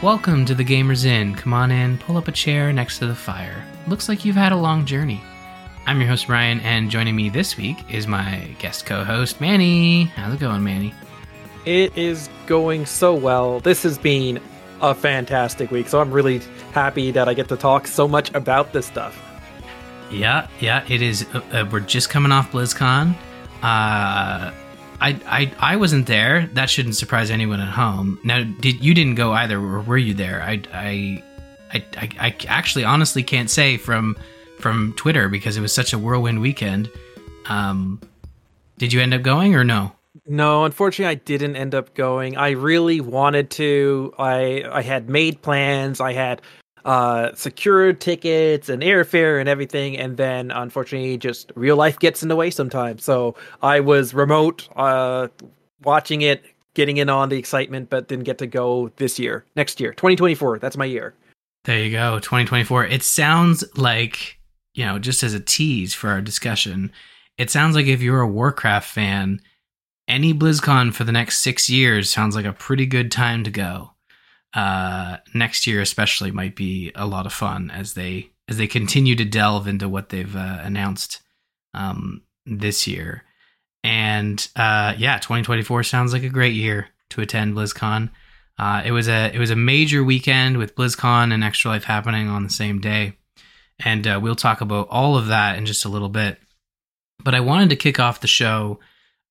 Welcome to the Gamers Inn. Come on in, pull up a chair next to the fire. Looks like you've had a long journey. I'm your host, Ryan, and joining me this week is my guest co host, Manny. How's it going, Manny? It is going so well. This has been a fantastic week, so I'm really happy that I get to talk so much about this stuff. Yeah, yeah, it is. Uh, uh, we're just coming off BlizzCon. Uh, I, I I wasn't there. That shouldn't surprise anyone at home. Now, did you didn't go either, or were you there? I I I, I, I actually honestly can't say from from Twitter because it was such a whirlwind weekend. Um, did you end up going or no? No, unfortunately, I didn't end up going. I really wanted to. I I had made plans. I had uh secured tickets and airfare and everything and then unfortunately just real life gets in the way sometimes. So i was remote uh watching it getting in on the excitement but didn't get to go this year next year 2024 that's my year. There you go 2024 it sounds like you know just as a tease for our discussion it sounds like if you're a warcraft fan any blizzcon for the next six years sounds like a pretty good time to go uh, next year especially might be a lot of fun as they as they continue to delve into what they've uh, announced um, this year. And uh, yeah, 2024 sounds like a great year to attend BlizzCon. Uh, it was a it was a major weekend with BlizzCon and Extra Life happening on the same day, and uh, we'll talk about all of that in just a little bit. But I wanted to kick off the show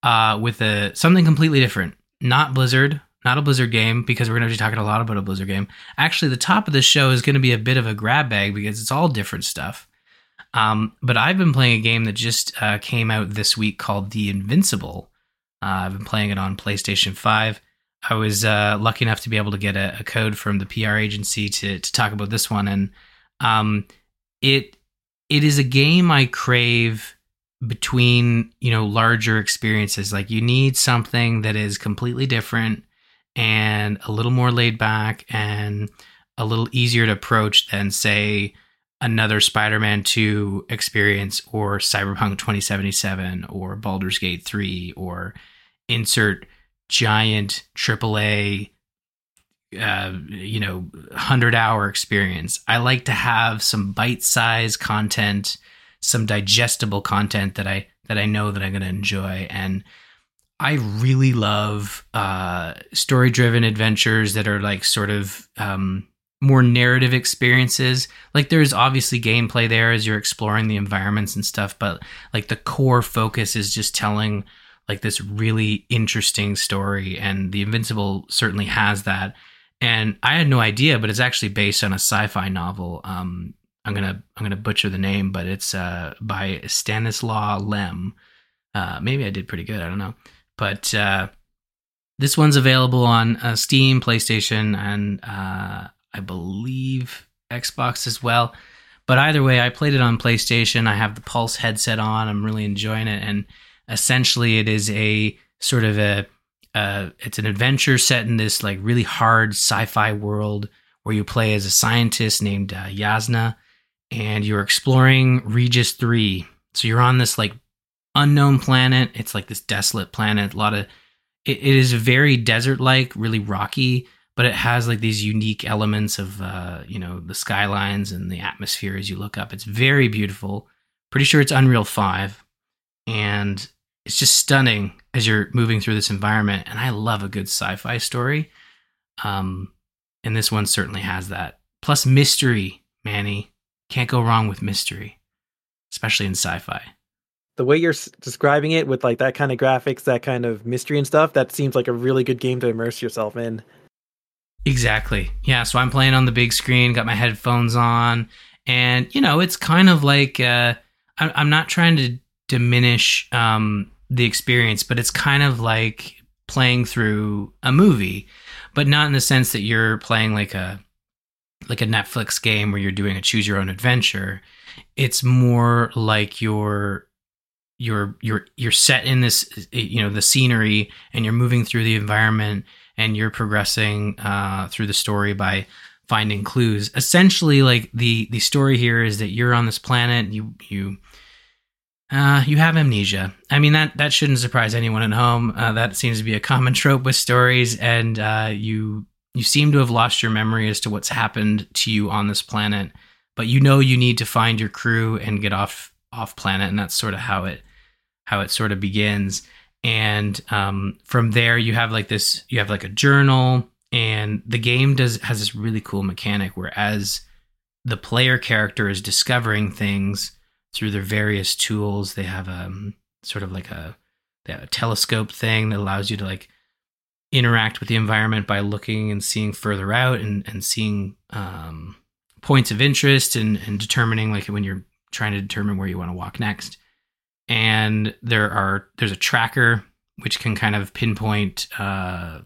uh, with a something completely different, not Blizzard, not a Blizzard game because we're going to be talking a lot about a Blizzard game. Actually, the top of the show is going to be a bit of a grab bag because it's all different stuff. Um, but I've been playing a game that just uh, came out this week called The Invincible. Uh, I've been playing it on PlayStation 5. I was uh, lucky enough to be able to get a, a, code from the PR agency to, to talk about this one. And um, it it is a game I crave between you know larger experiences like you need something that is completely different and a little more laid back and a little easier to approach than say another Spider-Man 2 experience or Cyberpunk 2077 or Baldur's Gate 3 or insert giant AAA uh, you know 100 hour experience. I like to have some bite-sized content, some digestible content that I that I know that I'm going to enjoy and I really love uh, story driven adventures that are like sort of um, more narrative experiences. Like there's obviously gameplay there as you're exploring the environments and stuff, but like the core focus is just telling like this really interesting story. And The Invincible certainly has that. And I had no idea, but it's actually based on a sci-fi novel. Um, I'm gonna I'm gonna butcher the name, but it's uh, by Stanislaw Lem. Uh, maybe I did pretty good. I don't know. But uh, this one's available on uh, Steam, PlayStation, and uh, I believe Xbox as well. But either way, I played it on PlayStation. I have the Pulse headset on. I'm really enjoying it, and essentially, it is a sort of a uh, it's an adventure set in this like really hard sci-fi world where you play as a scientist named uh, Yasna, and you're exploring Regis Three. So you're on this like unknown planet. It's like this desolate planet. A lot of it, it is very desert like, really rocky, but it has like these unique elements of uh, you know the skylines and the atmosphere as you look up. It's very beautiful. Pretty sure it's Unreal Five, and it's just stunning as you're moving through this environment. And I love a good sci-fi story. Um, and this one certainly has that. Plus mystery, Manny. Can't go wrong with mystery, especially in sci-fi the way you're describing it with like that kind of graphics, that kind of mystery and stuff, that seems like a really good game to immerse yourself in. Exactly. Yeah. So I'm playing on the big screen, got my headphones on, and you know, it's kind of like uh, I'm not trying to diminish um, the experience, but it's kind of like playing through a movie, but not in the sense that you're playing like a like a Netflix game where you're doing a choose your own adventure. It's more like you're you're you're you're set in this you know the scenery and you're moving through the environment and you're progressing uh, through the story by finding clues essentially like the the story here is that you're on this planet you you uh, you have amnesia. I mean that that shouldn't surprise anyone at home. Uh, that seems to be a common trope with stories, and uh, you you seem to have lost your memory as to what's happened to you on this planet, but you know you need to find your crew and get off off planet, and that's sort of how it how it sort of begins. And um, from there, you have like this, you have like a journal, and the game does has this really cool mechanic where as the player character is discovering things through their various tools, they have a um, sort of like a, a telescope thing that allows you to like interact with the environment by looking and seeing further out and, and seeing um, points of interest and, and determining like when you're trying to determine where you want to walk next. And there are there's a tracker which can kind of pinpoint uh,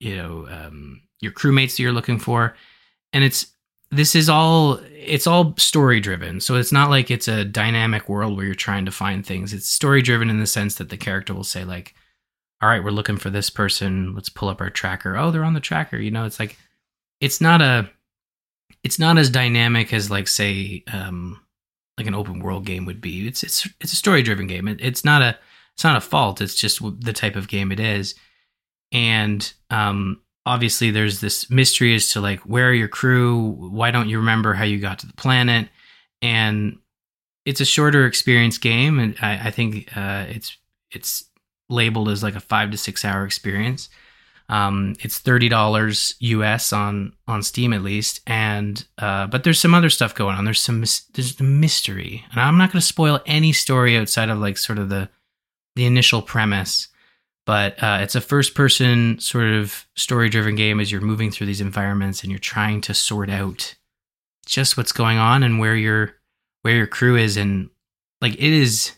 you know um, your crewmates that you're looking for, and it's this is all it's all story driven. So it's not like it's a dynamic world where you're trying to find things. It's story driven in the sense that the character will say like all right we're looking for this person. Let's pull up our tracker. Oh they're on the tracker. You know it's like it's not a it's not as dynamic as like say um like an open world game would be. It's it's it's a story driven game. It, it's not a it's not a fault. It's just the type of game it is. And um obviously there's this mystery as to like where are your crew? Why don't you remember how you got to the planet? And it's a shorter experience game and i, I think uh, it's it's labeled as like a five to six hour experience um, it's thirty dollars US on on Steam at least, and uh, but there's some other stuff going on. There's some there's the mystery, and I'm not going to spoil any story outside of like sort of the the initial premise but uh, it's a first person sort of story driven game as you're moving through these environments and you're trying to sort out just what's going on and where your where your crew is and like it is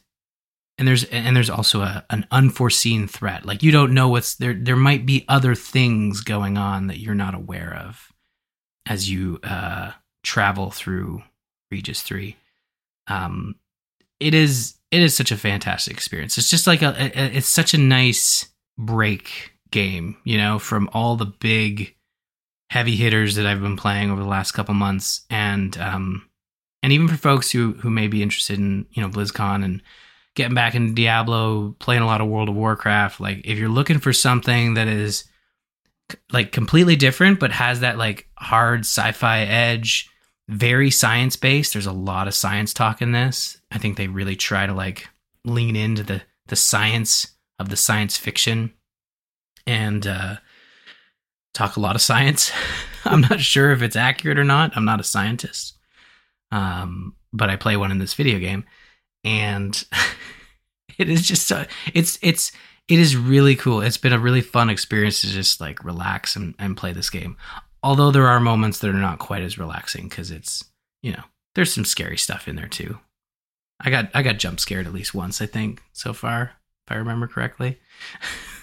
and there's and there's also a, an unforeseen threat. Like you don't know what's there there might be other things going on that you're not aware of as you uh travel through regis 3 um it is it is such a fantastic experience. It's just like a, a, it's such a nice break game, you know, from all the big heavy hitters that I've been playing over the last couple months, and um, and even for folks who who may be interested in you know BlizzCon and getting back into Diablo, playing a lot of World of Warcraft. Like if you're looking for something that is like completely different but has that like hard sci-fi edge very science based. There's a lot of science talk in this. I think they really try to like lean into the the science of the science fiction and uh, talk a lot of science. I'm not sure if it's accurate or not. I'm not a scientist, um, but I play one in this video game, and it is just uh, it's it's it is really cool. It's been a really fun experience to just like relax and, and play this game. Although there are moments that are not quite as relaxing because it's, you know, there's some scary stuff in there too. I got I got jump scared at least once, I think, so far, if I remember correctly.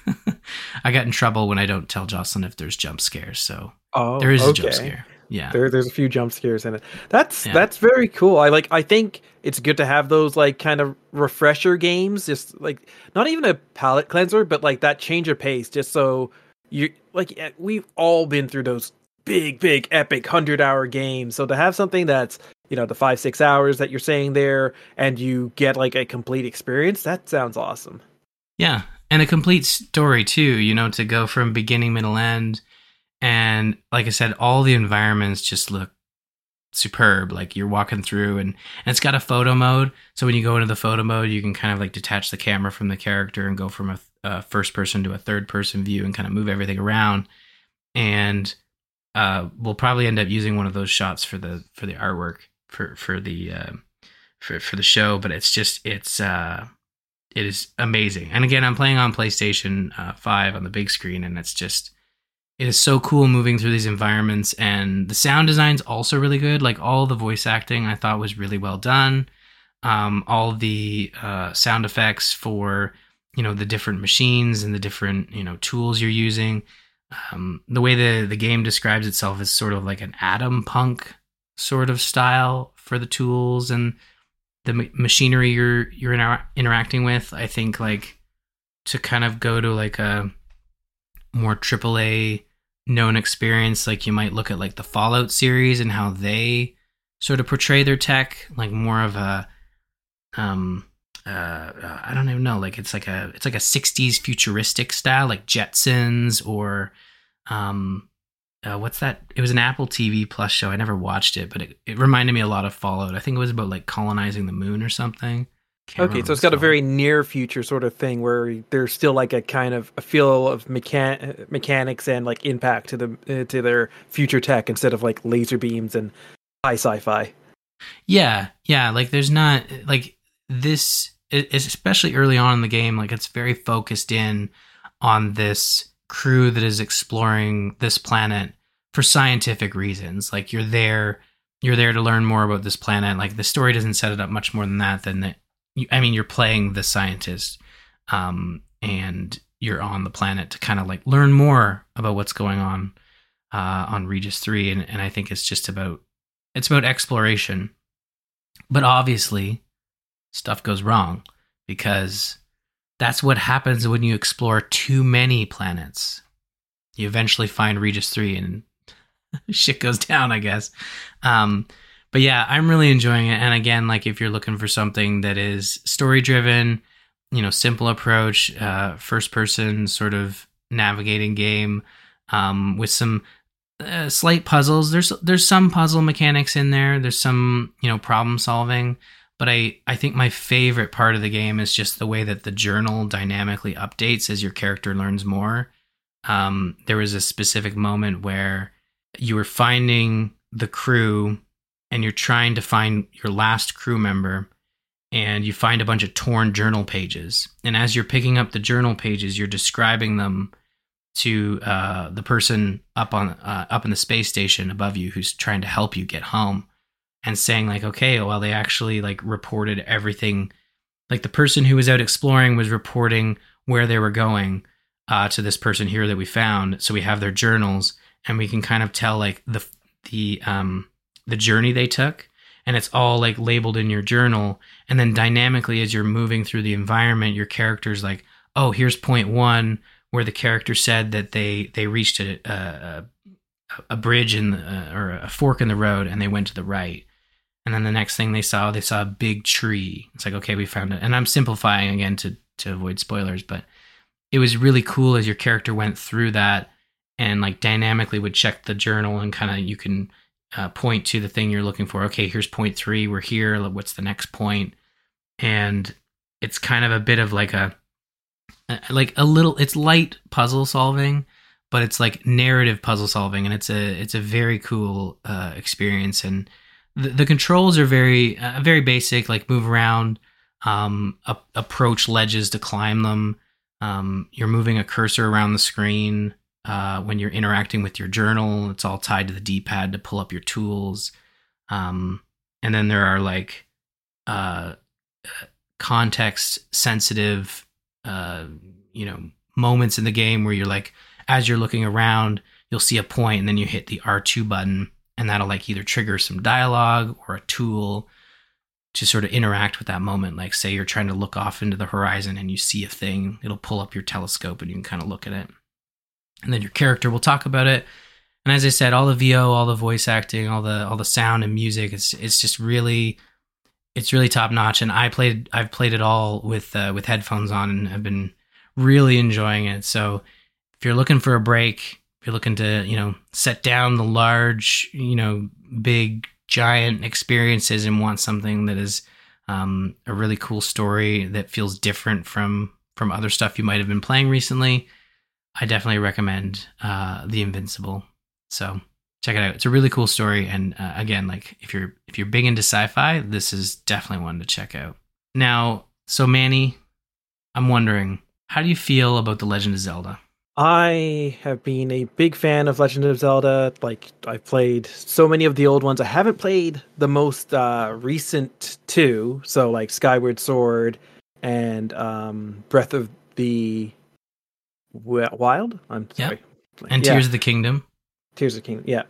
I got in trouble when I don't tell Jocelyn if there's jump scares, so oh, there is okay. a jump scare. Yeah. There, there's a few jump scares in it. That's yeah. that's very cool. I like I think it's good to have those like kind of refresher games, just like not even a palate cleanser, but like that change of pace, just so you like eh, we've all been through those big, big, epic hundred hour games So to have something that's you know the five six hours that you're saying there, and you get like a complete experience, that sounds awesome. Yeah, and a complete story too. You know, to go from beginning, middle, end, and like I said, all the environments just look superb like you're walking through and, and it's got a photo mode so when you go into the photo mode you can kind of like detach the camera from the character and go from a, a first person to a third person view and kind of move everything around and uh, we'll probably end up using one of those shots for the for the artwork for for the uh, for for the show. But it's just it's uh, it is amazing. And again, I'm playing on PlayStation uh, Five on the big screen, and it's just it is so cool moving through these environments. And the sound design's also really good. Like all the voice acting, I thought was really well done. Um, all the uh, sound effects for you know the different machines and the different you know tools you're using um, the way the the game describes itself is sort of like an atom punk sort of style for the tools and the machinery you're you're inter- interacting with. I think like to kind of go to like a more AAA known experience, like you might look at like the Fallout series and how they sort of portray their tech, like more of a um uh, I don't even know, like it's like a it's like a '60s futuristic style, like Jetsons or um, uh, what's that? It was an Apple TV Plus show. I never watched it, but it, it reminded me a lot of Fallout. I think it was about like colonizing the moon or something. Can't Okay, so it's got a very near future sort of thing where there's still like a kind of a feel of mechan- mechanics and like impact to the uh, to their future tech instead of like laser beams and high sci-fi. Yeah, yeah. Like there's not like this, especially early on in the game. Like it's very focused in on this crew that is exploring this planet for scientific reasons. Like you're there, you're there to learn more about this planet. Like the story doesn't set it up much more than that. Than that. I mean, you're playing the scientist, um, and you're on the planet to kind of like learn more about what's going on uh, on Regis Three, and, and I think it's just about it's about exploration. But obviously, stuff goes wrong because that's what happens when you explore too many planets. You eventually find Regis 3 and shit goes down, I guess. Um, but yeah, I'm really enjoying it. And again, like if you're looking for something that is story driven, you know, simple approach, uh, first person sort of navigating game um, with some uh, slight puzzles. There's there's some puzzle mechanics in there. There's some you know problem solving, but I I think my favorite part of the game is just the way that the journal dynamically updates as your character learns more. Um, there was a specific moment where you were finding the crew and you're trying to find your last crew member and you find a bunch of torn journal pages. And as you're picking up the journal pages you're describing them to uh, the person up on uh, up in the space station above you who's trying to help you get home and saying like okay well they actually like reported everything. Like the person who was out exploring was reporting where they were going uh, to this person here that we found. So we have their journals and we can kind of tell like the the um the journey they took and it's all like labeled in your journal. And then dynamically as you're moving through the environment your character's like oh here's point one where the character said that they they reached a a, a bridge in the, uh, or a fork in the road and they went to the right. And then the next thing they saw they saw a big tree. It's like okay we found it. And i'm simplifying again to to avoid spoilers but it was really cool as your character went through that and like dynamically would check the journal and kind of you can uh, point to the thing you're looking for. Okay here's point three we're here what's the next point? and it's kind of a bit of like a like a little it's light puzzle solving but it's like narrative puzzle solving and it's a it's a very cool uh, experience. And the, the controls are very uh, very basic like move around um a- approach ledges to climb them. Um you're moving a cursor around the screen uh when you're interacting with your journal it's all tied to the d-pad to pull up your tools. Um and then there are like uh context sensitive uh, you know moments in the game where you're like as you're looking around you'll see a point and then you hit the r2 button and that'll like either trigger some dialogue or a tool to sort of interact with that moment. Like say you're trying to look off into the horizon and you see a thing it'll pull up your telescope and you can kind of look at it and then your character will talk about it. And as i said all the vo all the voice acting all the all the sound and music it's it's just really it's really top notch. And i played i've played it all with uh, with headphones on and i've been really enjoying it. So if you're looking for a break if you're looking to you know set down the large you know big giant experiences and want something that is um, a really cool story that feels different from from other stuff you might have been playing recently i definitely recommend uh, the invincible so check it out. It's a really cool story, and uh, again, like if you're if you're big into sci-fi, this is definitely one to check out. Now, so Manny, I'm wondering, how do you feel about the Legend of Zelda? I have been a big fan of Legend of Zelda. Like I've played so many of the old ones. I haven't played the most uh, recent two, so like Skyward Sword and um, Breath of the Wild. I'm sorry. And Yeah, Tears of the Kingdom. Tears of the Kingdom. Yeah,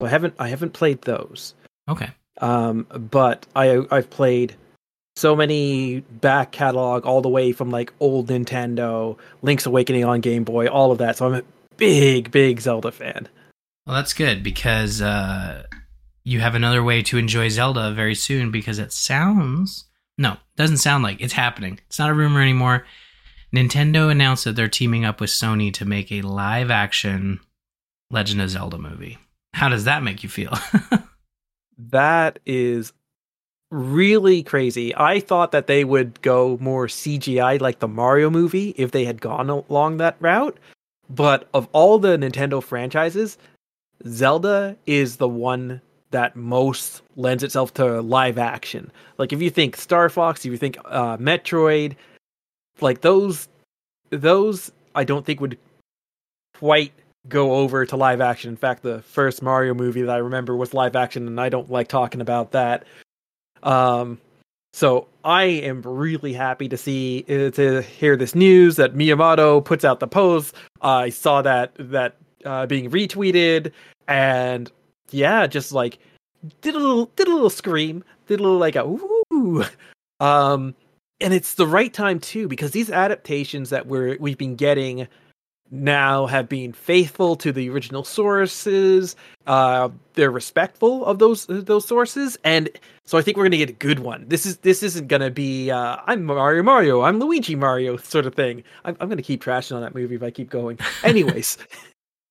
I haven't I haven't played those. Okay, Um, but I I've played so many back catalog all the way from like old Nintendo, Link's Awakening on Game Boy, all of that. So I'm a big big Zelda fan. well that's good because uh, you have another way to enjoy Zelda very soon because it sounds no, doesn't sound like it's happening. It's not a rumor anymore. Nintendo announced that they're teaming up with Sony to make a live action Legend of Zelda movie. How does that make you feel? that is really crazy. I thought that they would go more CGI like the Mario movie if they had gone along that route. But of all the Nintendo franchises, Zelda is the one that most lends itself to live action. Like if you think Star Fox, if you think uh, Metroid, like those, those I don't think would quite go over to live action. In fact, the first Mario movie that I remember was live action, and I don't like talking about that. Um, so I am really happy to see uh, to hear this news that Miyamoto puts out the post. I saw that that uh, being retweeted, and yeah, just like did a little did a little scream, did a little like a ooh. Um, and it's the right time too because these adaptations that we're we've been getting now have been faithful to the original sources. Uh, they're respectful of those those sources, and so I think we're gonna get a good one. This is this isn't gonna be uh, I'm Mario Mario, I'm Luigi Mario sort of thing. I'm, I'm gonna keep trashing on that movie if I keep going. Anyways,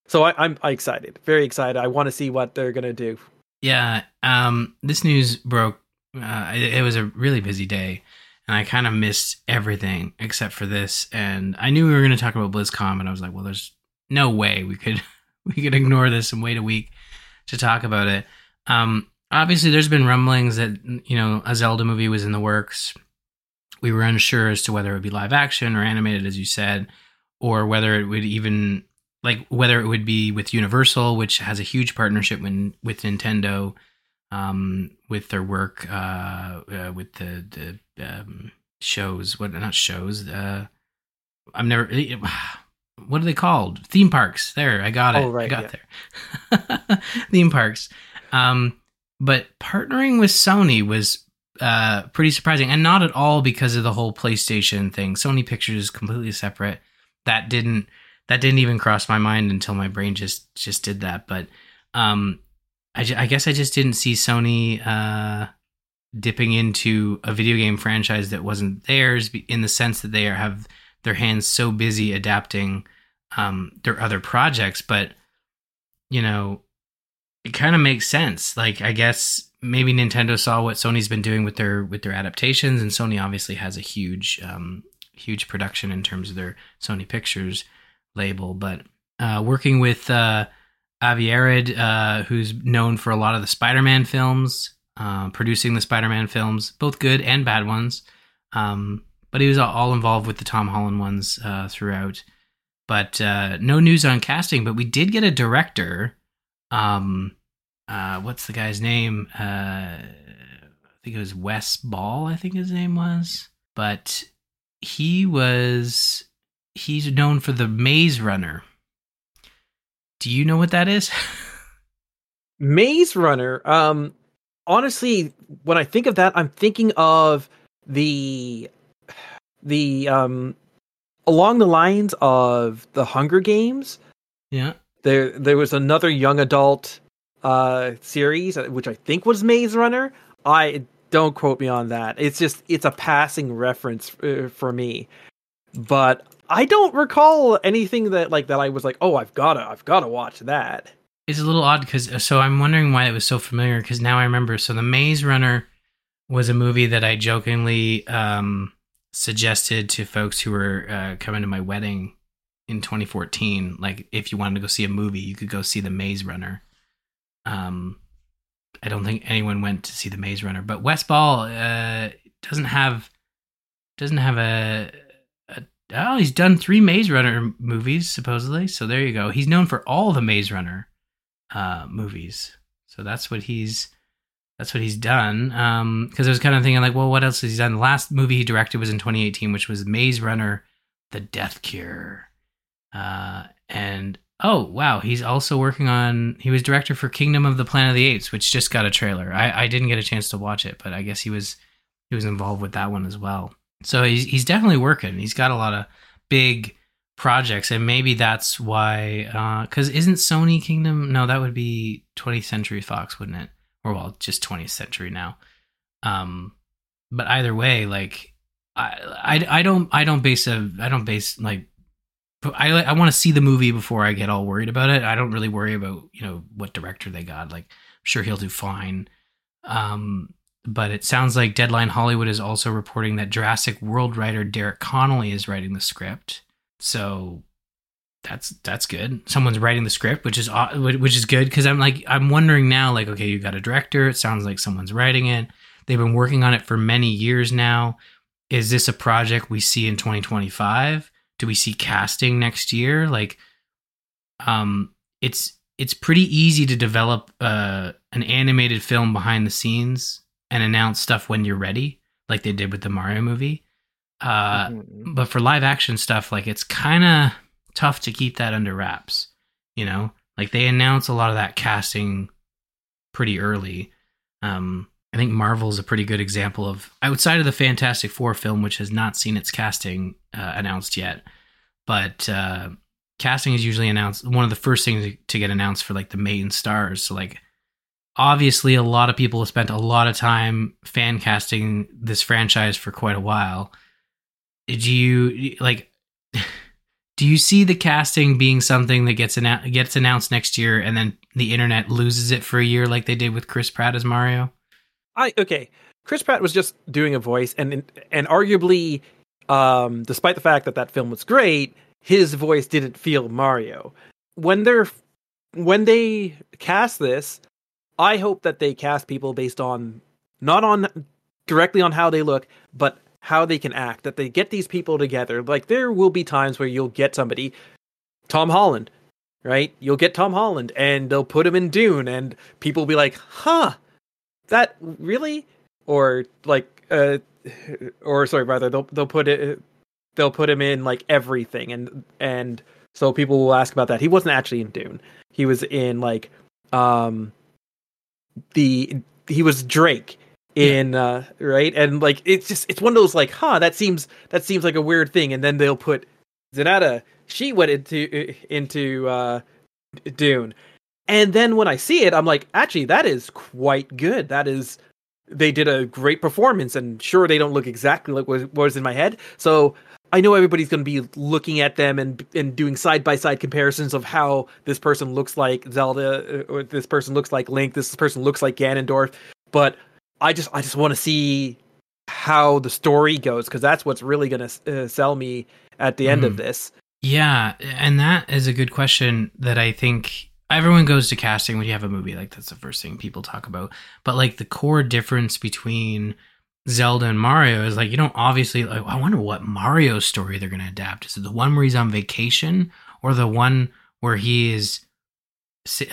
so I, I'm I excited, very excited. I want to see what they're gonna do. Yeah, um, this news broke. Uh, it, it was a really busy day and I kind of missed everything except for this. And I knew we were going to talk about BlizzCon, and I was like, well, there's no way we could we could ignore this and wait a week to talk about it. Um, obviously, there's been rumblings that you know a Zelda movie was in the works. We were unsure as to whether it would be live action or animated, as you said, or whether it would even like whether it would be with Universal, which has a huge partnership with Nintendo um, with their work uh, uh, with the the um, shows. What not shows? Uh, I'm never. What are they called? Theme parks. There, I got it. Oh, right, I got yeah. there. Theme parks. Um, but partnering with Sony was uh, pretty surprising, and not at all because of the whole PlayStation thing. Sony Pictures is completely separate. That didn't that didn't even cross my mind until my brain just just did that. But um, I, I guess I just didn't see Sony uh, dipping into a video game franchise that wasn't theirs in the sense that they are, have their hands so busy adapting um, their other projects. But, you know, it kind of makes sense. Like, I guess maybe Nintendo saw what Sony's been doing with their with their adaptations, and Sony obviously has a huge um, huge production in terms of their Sony Pictures label. But uh, working with uh, Avi Arad, uh, who's known for a lot of the Spider-Man films, uh, producing the Spider-Man films, both good and bad ones. Um, but he was all involved with the Tom Holland ones uh, throughout. But uh, no news on casting. But we did get a director. Um, uh, what's the guy's name? Uh, I think it was Wes Ball. I think his name was. But he was. He's known for the Maze Runner do you know what that is? Maze Runner. Um, honestly, when I think of that, I'm thinking of the the um along the lines of the Hunger Games. Yeah. There there was another young adult uh series uh, which I think was Maze Runner. I don't quote me on that. It's just it's a passing reference uh, for me. But I don't recall anything that like that I was like, oh, I've gotta, I've gotta watch that. It's a little odd because uh, so I'm wondering why it was so familiar because now I remember. So the Maze Runner was a movie that I jokingly um, suggested to folks who were uh, coming to my wedding in 2014. Like, if you wanted to go see a movie, you could go see the Maze Runner. Um, I don't think anyone went to see the Maze Runner, but Wes Ball uh, doesn't have doesn't have a Oh, he's done three Maze Runner movies supposedly. So there you go. He's known for all the Maze Runner uh, movies. So that's what he's that's what he's done. Um, because I was kind of thinking like, well, what else has he done? The last movie he directed was in 2018, which was Maze Runner: The Death Cure. Uh, and oh wow, he's also working on. He was director for Kingdom of the Planet of the Apes, which just got a trailer. I I didn't get a chance to watch it, but I guess he was he was involved with that one as well. So he's he's definitely working. He's got a lot of big projects, and maybe that's why. Because uh, isn't Sony Kingdom? No, that would be 20th Century Fox, wouldn't it? Or well, just 20th Century now. Um, but either way, like I, I, I don't I don't base a I don't base like I I want to see the movie before I get all worried about it. I don't really worry about you know what director they got. Like, I'm sure he'll do fine. Um, but it sounds like Deadline Hollywood is also reporting that Jurassic World writer Derek Connolly is writing the script. So that's that's good. Someone's writing the script, which is which is good because I'm like I'm wondering now, like, okay, you got a director. It sounds like someone's writing it. They've been working on it for many years now. Is this a project we see in 2025? Do we see casting next year? Like, um, it's it's pretty easy to develop uh, an animated film behind the scenes and announce stuff when you're ready, like they did with the Mario movie. Uh, mm-hmm. But for live action stuff, like it's kind of tough to keep that under wraps. You know, like they announce a lot of that casting pretty early. Um, I think Marvel is a pretty good example of outside of the Fantastic Four film, which has not seen its casting uh, announced yet. But uh, casting is usually announced one of the first things to get announced for like the main stars. So like obviously a lot of people have spent a lot of time fan casting this franchise for quite a while. Do you like do you see the casting being something that gets annou- gets announced next year and then the internet loses it for a year like they did with Chris Pratt as Mario? I okay. Chris Pratt was just doing a voice and and arguably um despite the fact that that film was great, his voice didn't feel Mario. When they're when they cast this, I hope that they cast people based on not on directly on how they look, but how they can act. That they get these people together. Like there will be times where you'll get somebody, Tom Holland, right? You'll get Tom Holland, and they'll put him in Dune, and people will be like, "Huh, that really?" Or like, uh, or sorry, rather, they'll they'll put it, they'll put him in like everything, and and so people will ask about that. He wasn't actually in Dune. He was in like um the he was Drake in yeah. uh right? And like it's just it's one of those like huh that seems that seems like a weird thing. And then they'll put Zendaya she went into into uh Dune. And then when I see it I'm like actually that is quite good. That is they did a great performance and sure they don't look exactly like what was in my head. So I know everybody's going to be looking at them and and doing side by side comparisons of how this person looks like Zelda, uh, or this person looks like Link, this person looks like Ganondorf. But I just I just want to see how the story goes because that's what's really going to uh, sell me at the end mm. of this. Yeah, and that is a good question that I think everyone goes to casting when you have a movie like that's the first thing people talk about. But like the core difference between Zelda and Mario is like you don't obviously like I wonder what Mario story they're going to adapt. Is it the one where he's on vacation or the one where he is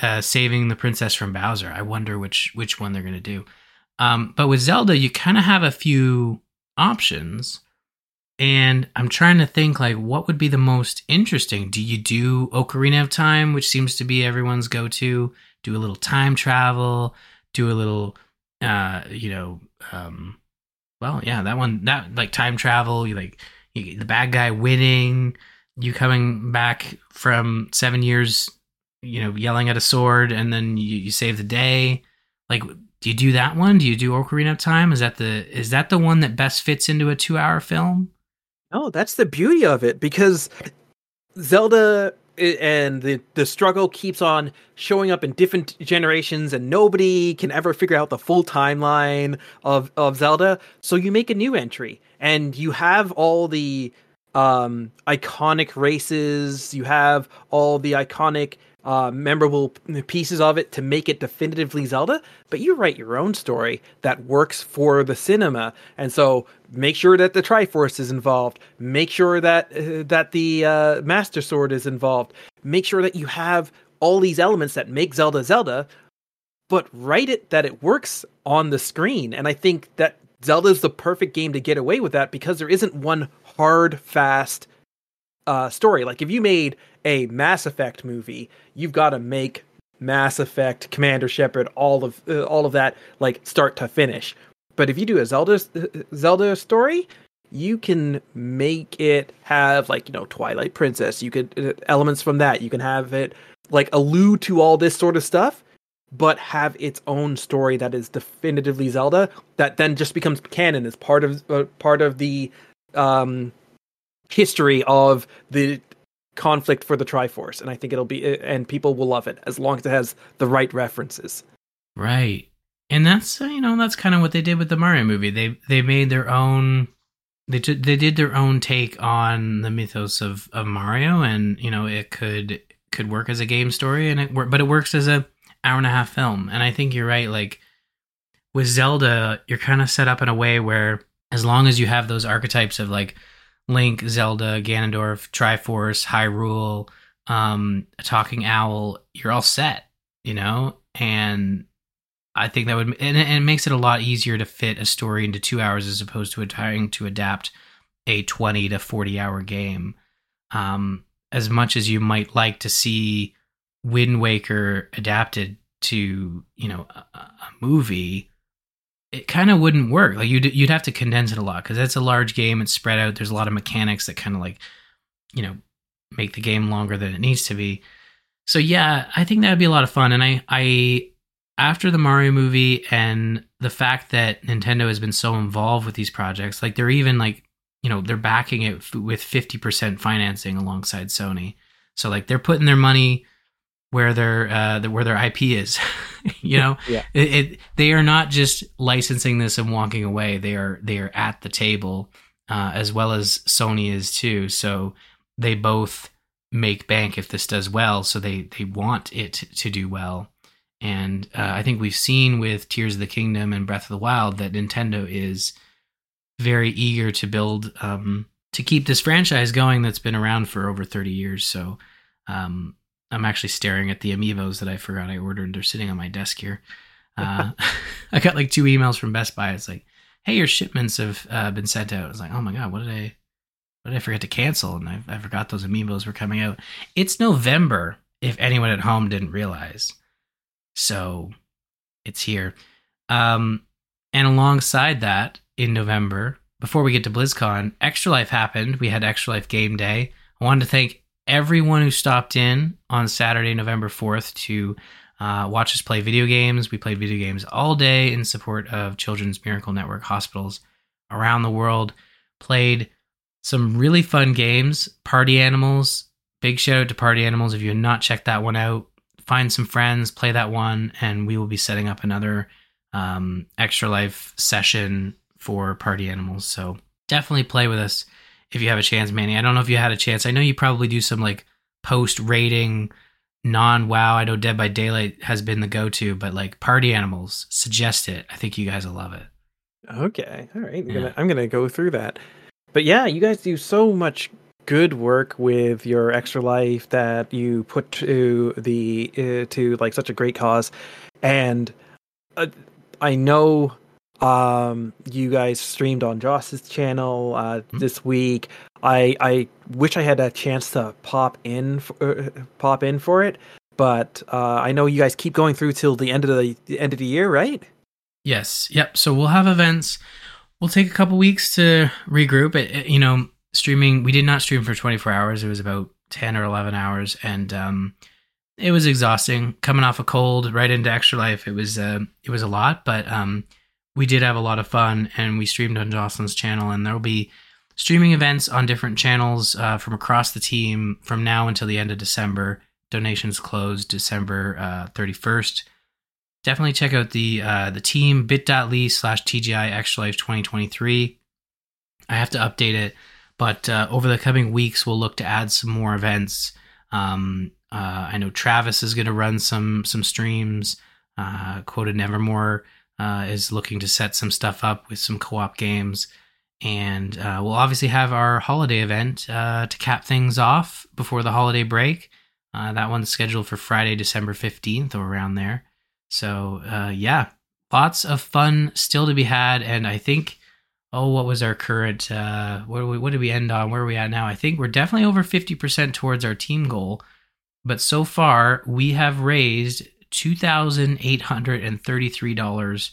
uh, saving the princess from Bowser? I wonder which which one they're going to do. Um, but with Zelda, you kind of have a few options, and I'm trying to think like what would be the most interesting. Do you do Ocarina of Time, which seems to be everyone's go to? Do a little time travel. Do a little, uh, you know. Um, well, yeah, that one, that like time travel, you like you, the bad guy winning, you coming back from seven years, you know, yelling at a sword, and then you, you save the day. Like, do you do that one? Do you do Ocarina of Time? Is that the is that the one that best fits into a two hour film? No, that's the beauty of it because Zelda and the the struggle keeps on showing up in different generations and nobody can ever figure out the full timeline of of Zelda. So you make a new entry and you have all the um iconic races. You have all the iconic uh, memorable pieces of it to make it definitively Zelda, but you write your own story that works for the cinema. And so make sure that the Triforce is involved. Make sure that uh, that the uh, Master Sword is involved. Make sure that you have all these elements that make Zelda Zelda, but write it that it works on the screen. And I think that Zelda is the perfect game to get away with that because there isn't one hard, fast uh, story. Like if you made a Mass Effect movie, you've got to make Mass Effect, Commander Shepard, all of uh, all of that like start to finish. But if you do a Zelda Zelda story, you can make it have like you know Twilight Princess. You could uh, elements from that. You can have it like allude to all this sort of stuff, but have its own story that is definitively Zelda. That then just becomes canon as part of uh, part of the um history of the conflict for the Triforce, and I think it'll be and people will love it as long as it has the right references. Right. And that's uh, you know that's kind of what they did with the Mario movie. They they made their own they t- they did their own take on the mythos of of Mario, and you know it could could work as a game story, and it but it works as a hour and a half film. And I think you're right. Like with Zelda, you're kind of set up in a way where as long as you have those archetypes of like Link, Zelda, Ganondorf, Triforce, Hyrule, um, a talking owl, you're all set, you know? And I think that would, and it, and it makes it a lot easier to fit a story into two hours as opposed to trying to adapt a 20 to 40 hour game. Um, as much as you might like to see Wind Waker adapted to, you know, a, a movie, it kind of wouldn't work. Like you'd you'd have to condense it a lot because that's a large game. It's spread out. There's a lot of mechanics that kind of like, you know, make the game longer than it needs to be. So yeah, I think that'd be a lot of fun. And I I after the Mario movie and the fact that Nintendo has been so involved with these projects, like they're even like, you know, they're backing it f- with 50% financing alongside Sony. So like they're putting their money where their uh where their IP is. you know, Yeah. it, it they are not just licensing this and walking away. They are they are at the table uh, as well as Sony is too. So they both make bank if this does well. So they they want it to do well. And uh, I think we've seen with Tears of the Kingdom and Breath of the Wild that Nintendo is very eager to build um, to keep this franchise going that's been around for over 30 years. So um, I'm actually staring at the amiibos that I forgot I ordered. They're sitting on my desk here. Uh, I got like two emails from Best Buy. It's like, hey, your shipments have uh, been sent out. I was like, oh my god, what did I, what did I forget to cancel? And I, I forgot those amiibos were coming out. It's November. If anyone at home didn't realize, so it's here. Um, and alongside that, in November, before we get to BlizzCon, Extra Life happened. We had Extra Life Game Day. I wanted to thank everyone who stopped in on Saturday, November 4th to uh, watch us play video games. We played video games all day in support of Children's Miracle Network hospitals around the world. Played some really fun games. Party Animals. Big shout out to Party Animals. If you have not checked that one out, find some friends, play that one, and we will be setting up another um, Extra Life session for Party Animals. So definitely play with us if you have a chance, Manny. I don't know if you had a chance. I know you probably do some like post rating non wow. I know Dead by Daylight has been the go to, but like Party Animals, suggest it. I think you guys will love it. Okay, all right. I'm Yeah. gonna I'm gonna go through that. But yeah, you guys do so much good work with your extra life that you put to the uh, to like such a great cause, and uh, I know um you guys streamed on Joss's channel uh Mhm. this week. I I wish I had a chance to pop in for, uh, pop in for it, but uh I know you guys keep going through till the end of the, the end of the year, right? Yes. Yep. So we'll have events. We'll take a couple weeks to regroup. It, it- you know, streaming. We did not stream for 24 hours. It was about 10 or 11 hours, and um, it was exhausting. Coming off a cold, right into Extra Life, it was uh, it was a lot. But um, we did have a lot of fun, and we streamed on Jocelyn's channel, and there will be streaming events on different channels uh, from across the team from now until the end of December. Donations close December uh, 31st definitely check out the uh, the team bit.ly slash TGI Extra Life 2023. I have to update it, but uh, over the coming weeks, we'll look to add some more events. Um, uh, I know Travis is going to run some some streams. Uh, Quoted Nevermore uh, is looking to set some stuff up with some co-op games, and uh, we'll obviously have our holiday event uh, to cap things off before the holiday break. Uh, that one's scheduled for Friday, December 15th or around there. So uh, yeah, lots of fun still to be had, and I think oh, what was our current? Uh, what, what did we end on? Where are we at now? I think we're definitely over fifty percent towards our team goal, but so far we have raised two thousand eight hundred and thirty-three dollars,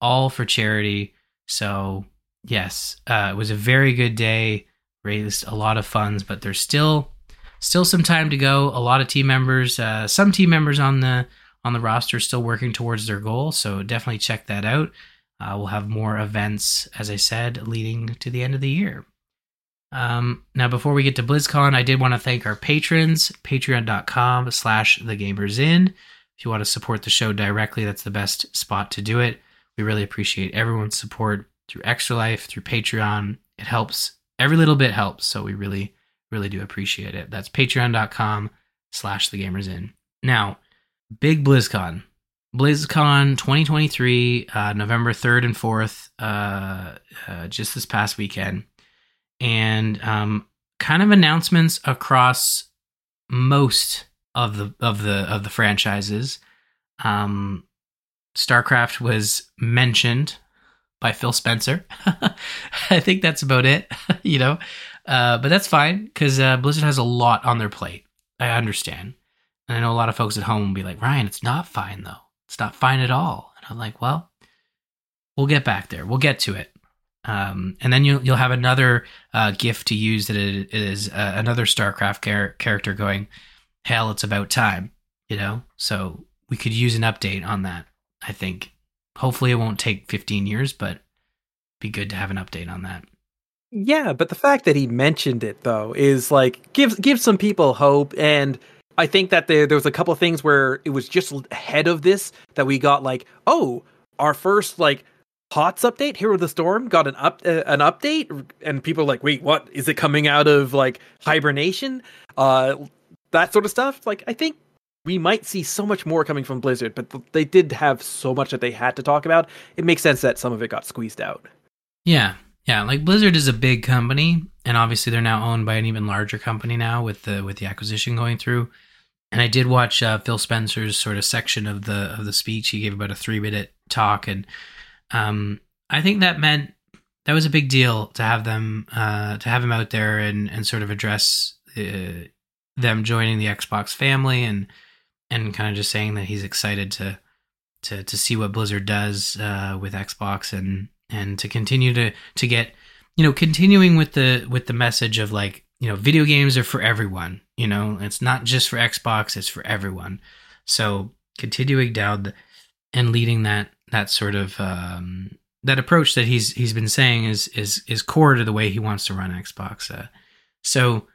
all for charity. So yes, uh, it was a very good day. Raised a lot of funds, but there's still still some time to go. A lot of team members, uh, some team members on the on the roster still working towards their goal. So definitely check that out. Uh, we'll have more events, as I said, leading to the end of the year. Um, now, before we get to BlizzCon, I did want to thank our patrons, patreon.com slash the gamers inn. If you want to support the show directly, that's the best spot to do it. We really appreciate everyone's support through Extra Life, through Patreon. It helps. Every little bit helps. So we really, really do appreciate it. That's patreon.com slash the gamers inn. Now, big BlizzCon. BlizzCon 2023, uh, November 3rd and 4th, uh, uh, just this past weekend. And um, kind of announcements across most of the of the of the franchises. Um, StarCraft was mentioned by Phil Spencer. I think that's about it, you know. Uh, but that's fine because uh, Blizzard has a lot on their plate. I understand, and I know a lot of folks at home will be like, "Ryan, it's not fine though. It's not fine at all." And I'm like, "Well, we'll get back there. We'll get to it." Um, and then you'll you'll have another uh, gift to use that is uh, another StarCraft char- character going, hell, it's about time, you know. So we could use an update on that. I think. Hopefully, it won't take 15 years, but be good to have an update on that. Yeah, but the fact that he mentioned it though is like gives gives some people hope, and I think that there there was a couple of things where it was just ahead of this that we got like, oh, our first like HOTS update, Hero of the Storm, got an up uh, an update, and people are like, wait, what is it coming out of like hibernation? Uh, that sort of stuff. Like, I think we might see so much more coming from Blizzard, but they did have so much that they had to talk about. It makes sense that some of it got squeezed out. Yeah, yeah. Like Blizzard is a big company, and obviously they're now owned by an even larger company now with the with the acquisition going through. And I did watch uh, Phil Spencer's sort of section of the of the speech. He gave about a three minute talk, and um, I think that meant that was a big deal to have them uh, to have him out there and and sort of address uh, them joining the Xbox family and and kind of just saying that he's excited to to to see what Blizzard does uh, with Xbox and and to continue to to get you know continuing with the with the message of like you know video games are for everyone you know? It's not just for Xbox it's for everyone. So continuing down the, and leading that that sort of um, that approach that he's he's been saying is is is core to the way he wants to run Xbox uh, so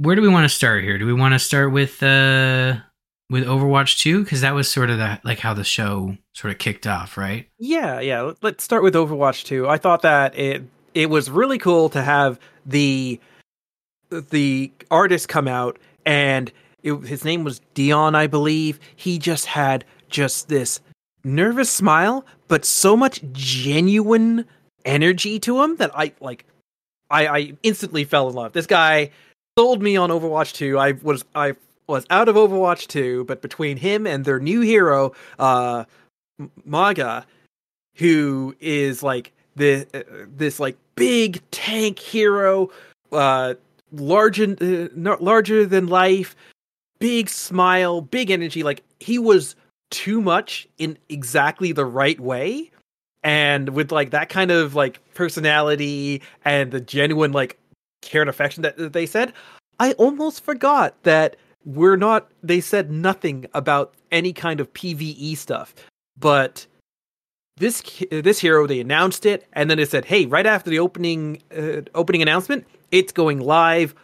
where do we want to start here do we want to start with uh with Overwatch 2 because that was sort of the like how the show sort of kicked off, right? Yeah, yeah. Let's start with Overwatch 2. I thought that it it was really cool to have the the artist come out and it, his name was Dion, I believe. He just had just this nervous smile, but so much genuine energy to him that I like I, I instantly fell in love. This guy sold me on Overwatch 2. I was I was out of Overwatch 2, but between him and their new hero, uh, Mauga, who is like the uh, this like big tank hero, uh, larger uh, larger than life, big smile, big energy. Like he was too much in exactly the right way, and with like that kind of like personality and the genuine like care and affection that, they said, I almost forgot that we're not they said nothing about any kind of PvE stuff. But this this hero they announced it and then it said, "Hey, right after the opening uh, opening announcement, it's going live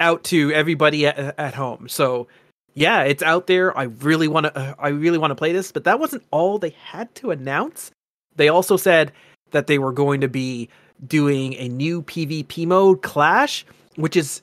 out to everybody at, at home." So, yeah, it's out there. I really want to uh, I really want to play this, but that wasn't all they had to announce. They also said that they were going to be doing a new PvP mode, Clash, which is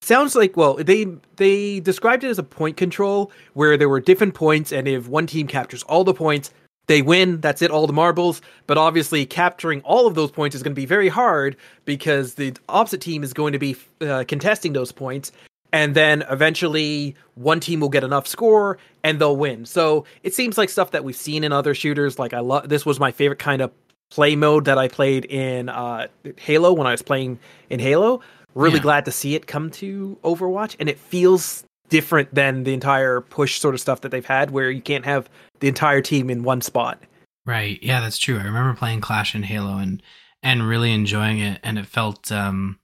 sounds like well they they described it as a point control where there were different points and if one team captures all the points they win. That's it all the marbles. But obviously capturing all of those points is going to be very hard because the opposite team is going to be uh, contesting those points. And then eventually one team will get enough score and they'll win. So it seems like stuff that we've seen in other shooters like i love this was my favorite kind of play mode that i played in uh, halo when i was playing in halo really yeah. glad to see it come to Overwatch, and it feels different than the entire push sort of stuff that they've had, where you can't have the entire team in one spot. Right. Yeah, that's true. I remember playing Clash and Halo and and really enjoying it, and it felt um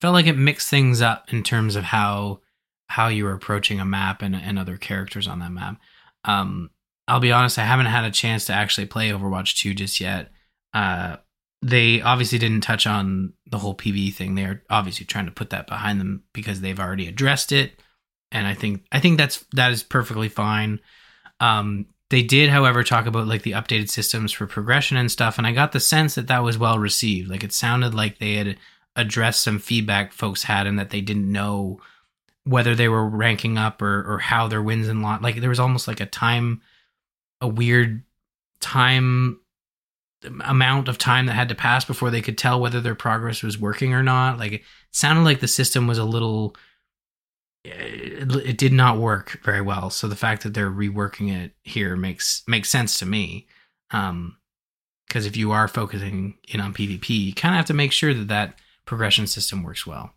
felt like it mixed things up in terms of how how you were approaching a map and and other characters on that map. Um, I'll be honest, I haven't had a chance to actually play Overwatch 2 just yet. Uh, they obviously didn't touch on the whole PvE thing. They're obviously trying to put that behind them because they've already addressed it, and I think I think that's that is perfectly fine. Um, they did, however, talk about like the updated systems for progression and stuff, and I got the sense that that was well received. Like it sounded like they had addressed some feedback folks had, and that they didn't know whether they were ranking up or or how their wins and loss. Like there was almost like a time, a weird time amount of time that had to pass before they could tell whether their progress was working or not. Like it sounded like the system was a little it, it, did not work very well. So the fact that they're reworking it here makes makes sense to me. Um because if you are focusing in on PvP, you kind of have to make sure that that progression system works well.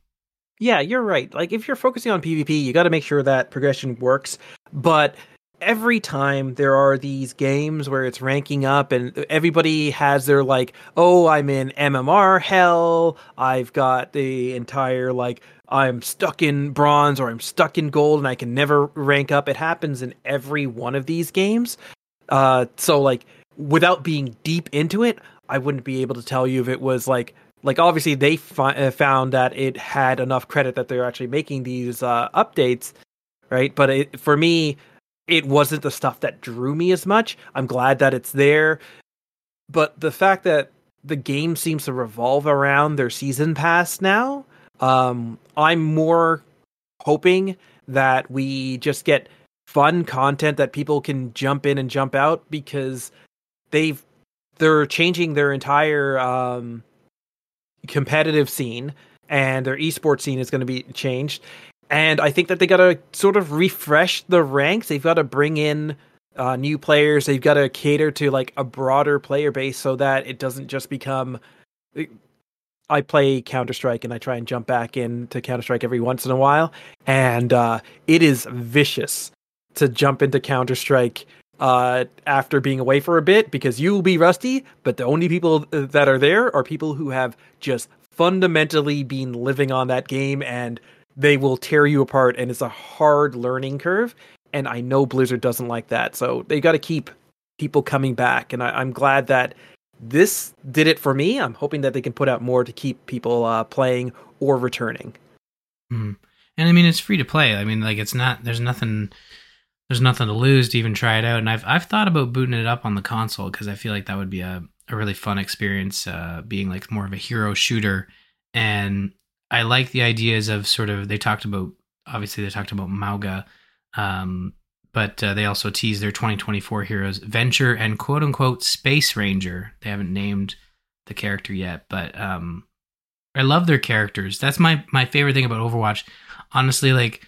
Yeah, you're right. Like if you're focusing on PvP, you got to make sure that progression works, but every time there are these games where it's ranking up and everybody has their like oh i'm in mmr hell. I've got the entire like i'm stuck in bronze or i'm stuck in gold and i can never rank up. It happens in every one of these games. Uh so like without being deep into it i wouldn't be able to tell you if it was like like obviously they fi- uh, found that it had enough credit that they're actually making these uh updates right? But it, for me it wasn't the stuff that drew me as much. I'm glad that it's there. But the fact that the game seems to revolve around their season pass now, um, I'm more hoping that we just get fun content that people can jump in and jump out because they've they're changing their entire um, competitive scene and their esports scene is going to be changed and I think that they got to sort of refresh the ranks. They've got to bring in uh, new players. They've got to cater to like a broader player base so that it doesn't just become. I play Counter Strike and I try and jump back into Counter Strike every once in a while, and uh, it is vicious to jump into Counter Strike uh, after being away for a bit because you will be rusty. But the only people that are there are people who have just fundamentally been living on that game and they will tear you apart and it's a hard learning curve and i know blizzard doesn't like that. So they got to keep people coming back and I, am glad that this did it for me. I'm hoping that they can put out more to keep people uh, playing or returning. Mm. and i mean it's free to play. I mean like it's not there's nothing there's nothing to lose to even try it out. And i've i've thought about booting it up on the console because i feel like that would be a, a really fun experience uh, being like more of a hero shooter. And I like the ideas of sort of they talked about obviously they talked about Mauga, um, but uh, they also teased their 2024 heroes Venture and quote unquote Space Ranger. They haven't named the character yet, but um, I love their characters. That's my my favorite thing about Overwatch. Honestly, like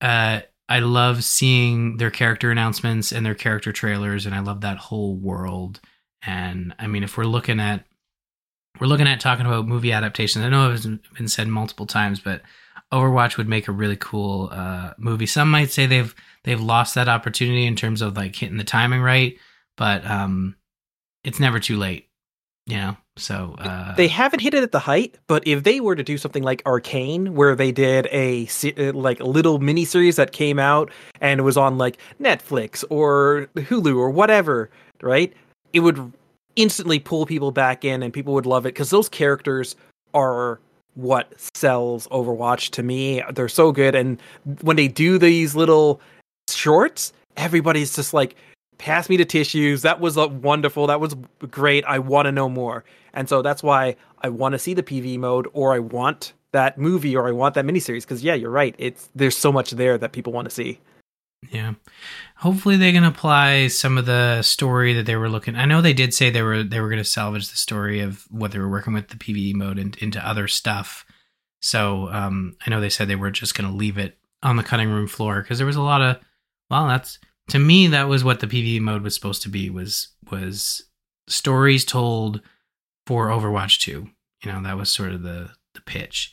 uh, I love seeing their character announcements and their character trailers, and I love that whole world. And I mean, if we're looking at we're looking at talking about movie adaptations. I know it's been said multiple times, but Overwatch would make a really cool uh, movie. Some might say they've they've lost that opportunity in terms of like hitting the timing right, but um, it's never too late, you know. So uh, they haven't hit it at the height, but if they were to do something like Arcane, where they did a uh, like little mini series that came out and it was on like Netflix or Hulu or whatever, right? It would instantly pull people back in and people would love it because those characters are what sells Overwatch to me. They're so good. And when they do these little shorts, everybody's just like, pass me the tissues. That was uh, wonderful. That was great. I want to know more. And so that's why I want to see the PV mode or I want that movie or I want that miniseries. Because yeah, you're right. It's there's so much there that people want to see. Yeah. Hopefully they can apply some of the story that they were looking. I know they did say they were they were going to salvage the story of what they were working with the PvE mode and, into other stuff. So um, I know they said they were just going to leave it on the cutting room floor because there was a lot of well, that's to me that was what the PvE mode was supposed to be was was stories told for Overwatch 2. You know, that was sort of the the pitch.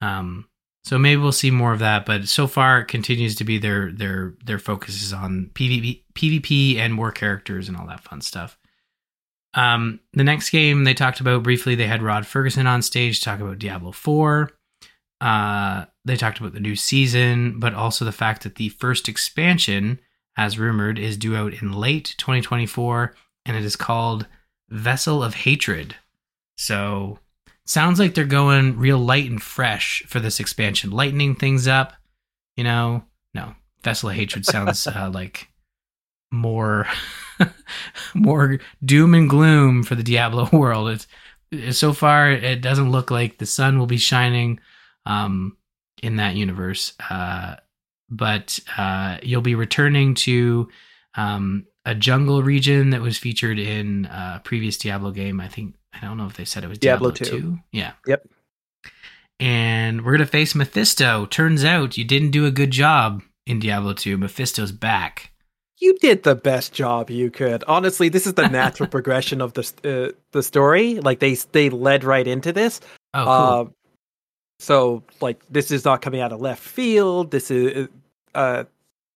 Um, so maybe we'll see more of that, but so far it continues to be their their their focus is on PvP, PvP and more characters and all that fun stuff. Um, the next game they talked about briefly, they had Rod Fergusson on stage to talk about Diablo 4. Uh, they talked about the new season, but also the fact that the first expansion, as rumored, is due out in late 2024, and it is called Vessel of Hatred. So sounds like they're going real light and fresh for this expansion, lightening things up. You know, no, Vessel of Hatred sounds uh, like more more doom and gloom for the Diablo world. It's, it's so far it doesn't look like the sun will be shining um, in that universe. Uh, but uh, you'll be returning to um, a jungle region that was featured in a previous Diablo game. I think I don't know if they said it was Diablo, Diablo 2. 2. Yeah. Yep. And we're gonna face Mephisto. Turns out you didn't do a good job in Diablo 2. Mephisto's back. You did the best job you could. Honestly, this is the natural progression of the uh, the story. Like they they led right into this. Oh, cool. Uh, so like this is not coming out of left field. This is uh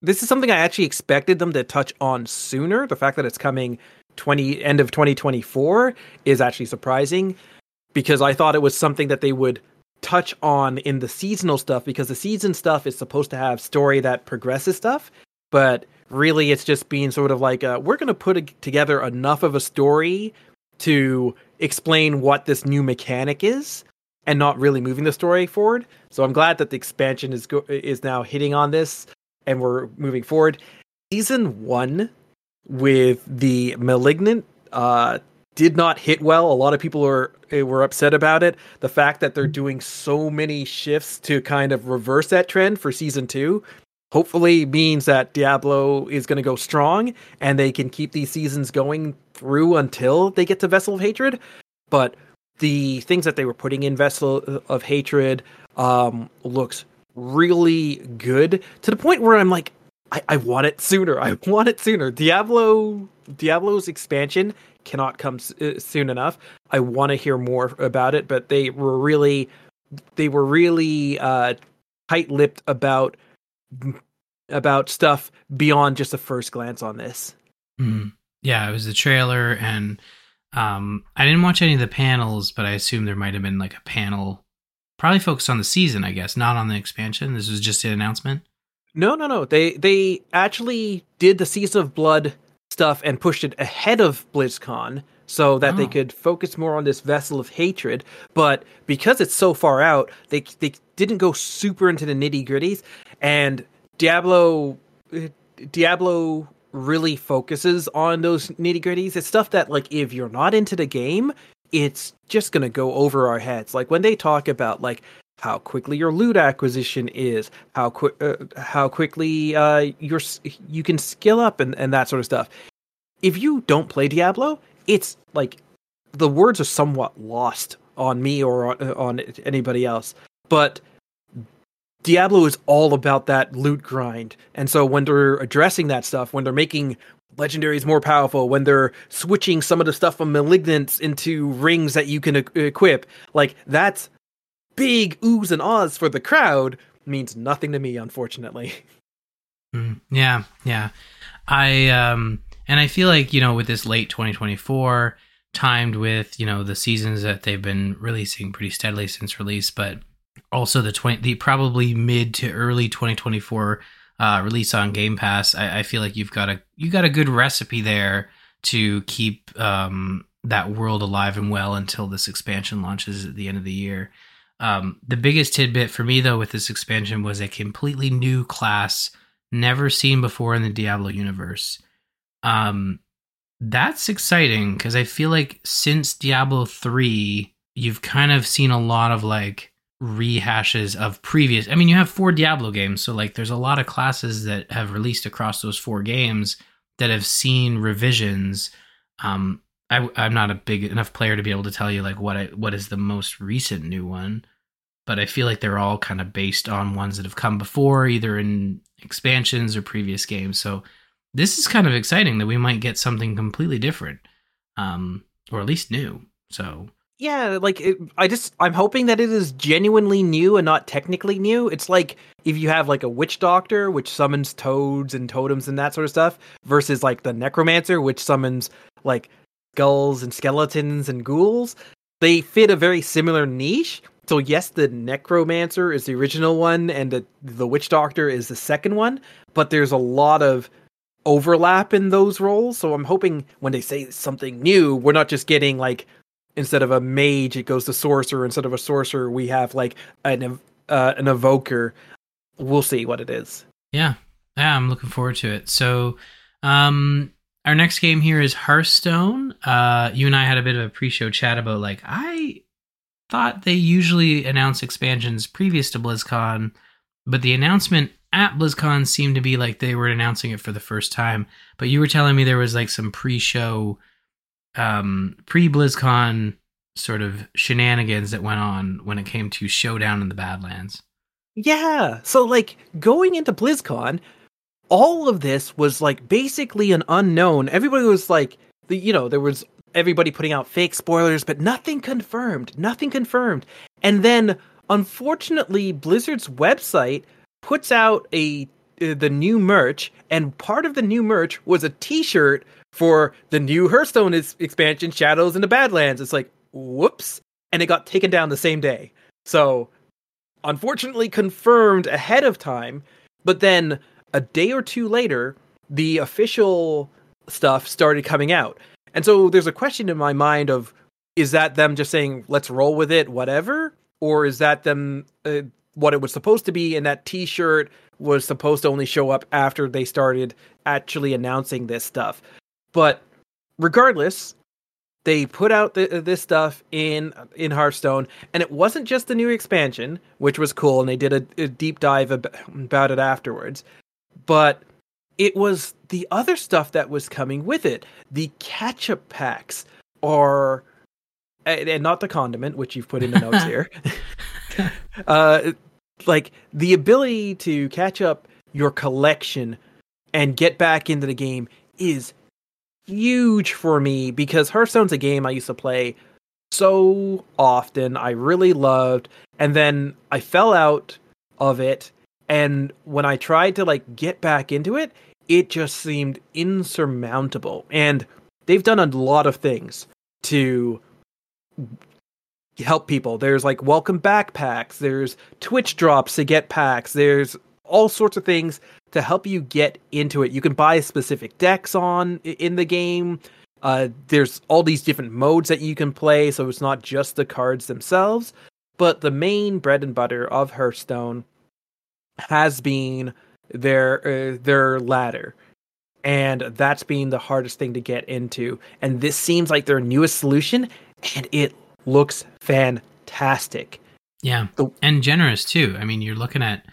this is something I actually expected them to touch on sooner. The fact that it's coming 20 end of 2024 is actually surprising because I thought it was something that they would touch on in the seasonal stuff because the season stuff is supposed to have story that progresses stuff, but really it's just being sort of like uh, we're going to put a, together enough of a story to explain what this new mechanic is and not really moving the story forward. So I'm glad that the expansion is go- is now hitting on this and we're moving forward. Season one with the malignant uh, did not hit well. A lot of people were eh, were upset about it. The fact that they're doing so many shifts to kind of reverse that trend for season two, hopefully means that Diablo is going to go strong and they can keep these seasons going through until they get to Vessel of Hatred. But the things that they were putting in Vessel of Hatred um, looks really good to the point where I'm like, I, I want it sooner. I want it sooner. Diablo Diablo's expansion cannot come s- uh, soon enough. I want to hear more about it, but they were really they were really uh, tight-lipped about about stuff beyond just a first glance on this. Mm. Yeah, it was the trailer, and um, I didn't watch any of the panels, but I assume there might have been like a panel Probably focused on the season, I guess, not on the expansion. This was just an announcement. No, no, no. They they actually did the Season of Blood stuff and pushed it ahead of BlizzCon so that oh. they could focus more on this vessel of hatred. But because it's so far out, they they didn't go super into the nitty gritties. And Diablo uh, Diablo really focuses on those nitty gritties. It's stuff that like if you're not into the game, it's just going to go over our heads. Like when they talk about like how quickly your loot acquisition is, how quick uh, how quickly uh, your you can skill up and, and that sort of stuff. If you don't play Diablo, it's like the words are somewhat lost on me or on, on anybody else. But Diablo is all about that loot grind. And so when they're addressing that stuff, when they're making legendaries more powerful when they're switching some of the stuff from malignants into rings that you can equip like that's big oohs and ahs for the crowd means nothing to me unfortunately mm, yeah yeah i um and i feel like you know with this late 2024 timed with you know the seasons that they've been releasing pretty steadily since release but also the 20 the probably mid to early 2024 uh, release on Game Pass, I, I, feel like you've got a you got a good recipe there to keep um, that world alive and well until this expansion launches at the end of the year. Um, the biggest tidbit for me though with this expansion was a completely new class never seen before in the Diablo universe. Um, that's exciting because I feel like since Diablo 3, you've kind of seen a lot of like rehashes of previous. I mean, you have four Diablo games, so like there's a lot of classes that have released across those four games that have seen revisions. Um, I, I'm not a big enough player to be able to tell you like what I, what is the most recent new one, but I feel like they're all kind of based on ones that have come before, either in expansions or previous games. So this is kind of exciting that we might get something completely different, um, or at least new. So yeah, like it, I just I'm hoping that it is genuinely new and not technically new. It's like if you have like a witch doctor which summons toads and totems and that sort of stuff versus like the necromancer which summons like skulls and skeletons and ghouls. They fit a very similar niche. So yes, the necromancer is the original one and the the witch doctor is the second one, but there's a lot of overlap in those roles. So I'm hoping when they say something new, we're not just getting like instead of a mage, it goes to sorcerer. Instead of a sorcerer, we have like an uh, an evoker. We'll see what it is. Yeah, yeah, I'm looking forward to it. So, um, our next game here is Hearthstone. Uh, you and I had a bit of a pre-show chat about like I thought they usually announce expansions previous to BlizzCon, but the announcement at BlizzCon seemed to be like they were announcing it for the first time. But you were telling me there was like some pre-show, um, pre-BlizzCon sort of shenanigans that went on when it came to Showdown in the Badlands. Yeah. So like going into BlizzCon, all of this was like basically an unknown. Everybody was like the you know, there was everybody putting out fake spoilers, but nothing confirmed. Nothing confirmed. And then unfortunately Blizzard's website puts out a uh, the new merch and part of the new merch was a t-shirt for the new Hearthstone is expansion Showdown in the Badlands. It's like whoops and it got taken down the same day. So unfortunately confirmed ahead of time, but then a day or two later the official stuff started coming out. And so there's a question in my mind of is that them just saying let's roll with it whatever or is that them uh, what it was supposed to be, and that T-shirt was supposed to only show up after they started actually announcing this stuff. But regardless, they put out the, this stuff in in Hearthstone, and it wasn't just the new expansion, which was cool, and they did a, a deep dive about it afterwards. But it was the other stuff that was coming with it. The catch-up packs are, and not the condiment, which you've put in the notes here. uh, like the ability to catch up your collection and get back into the game is huge for me because Hearthstone's a game I used to play so often. I really loved, and then I fell out of it. And when I tried to like get back into it, it just seemed insurmountable. And they've done a lot of things to help people. There's like welcome back packs, there's Twitch drops to get packs, there's all sorts of things to help you get into it. You can buy specific decks on in the game. Uh, there's all these different modes that you can play, so it's not just the cards themselves. But the main bread and butter of Hearthstone has been their uh, their ladder, and that's been the hardest thing to get into. And this seems like their newest solution, and it looks fantastic. Yeah, the- and generous too. I mean, you're looking at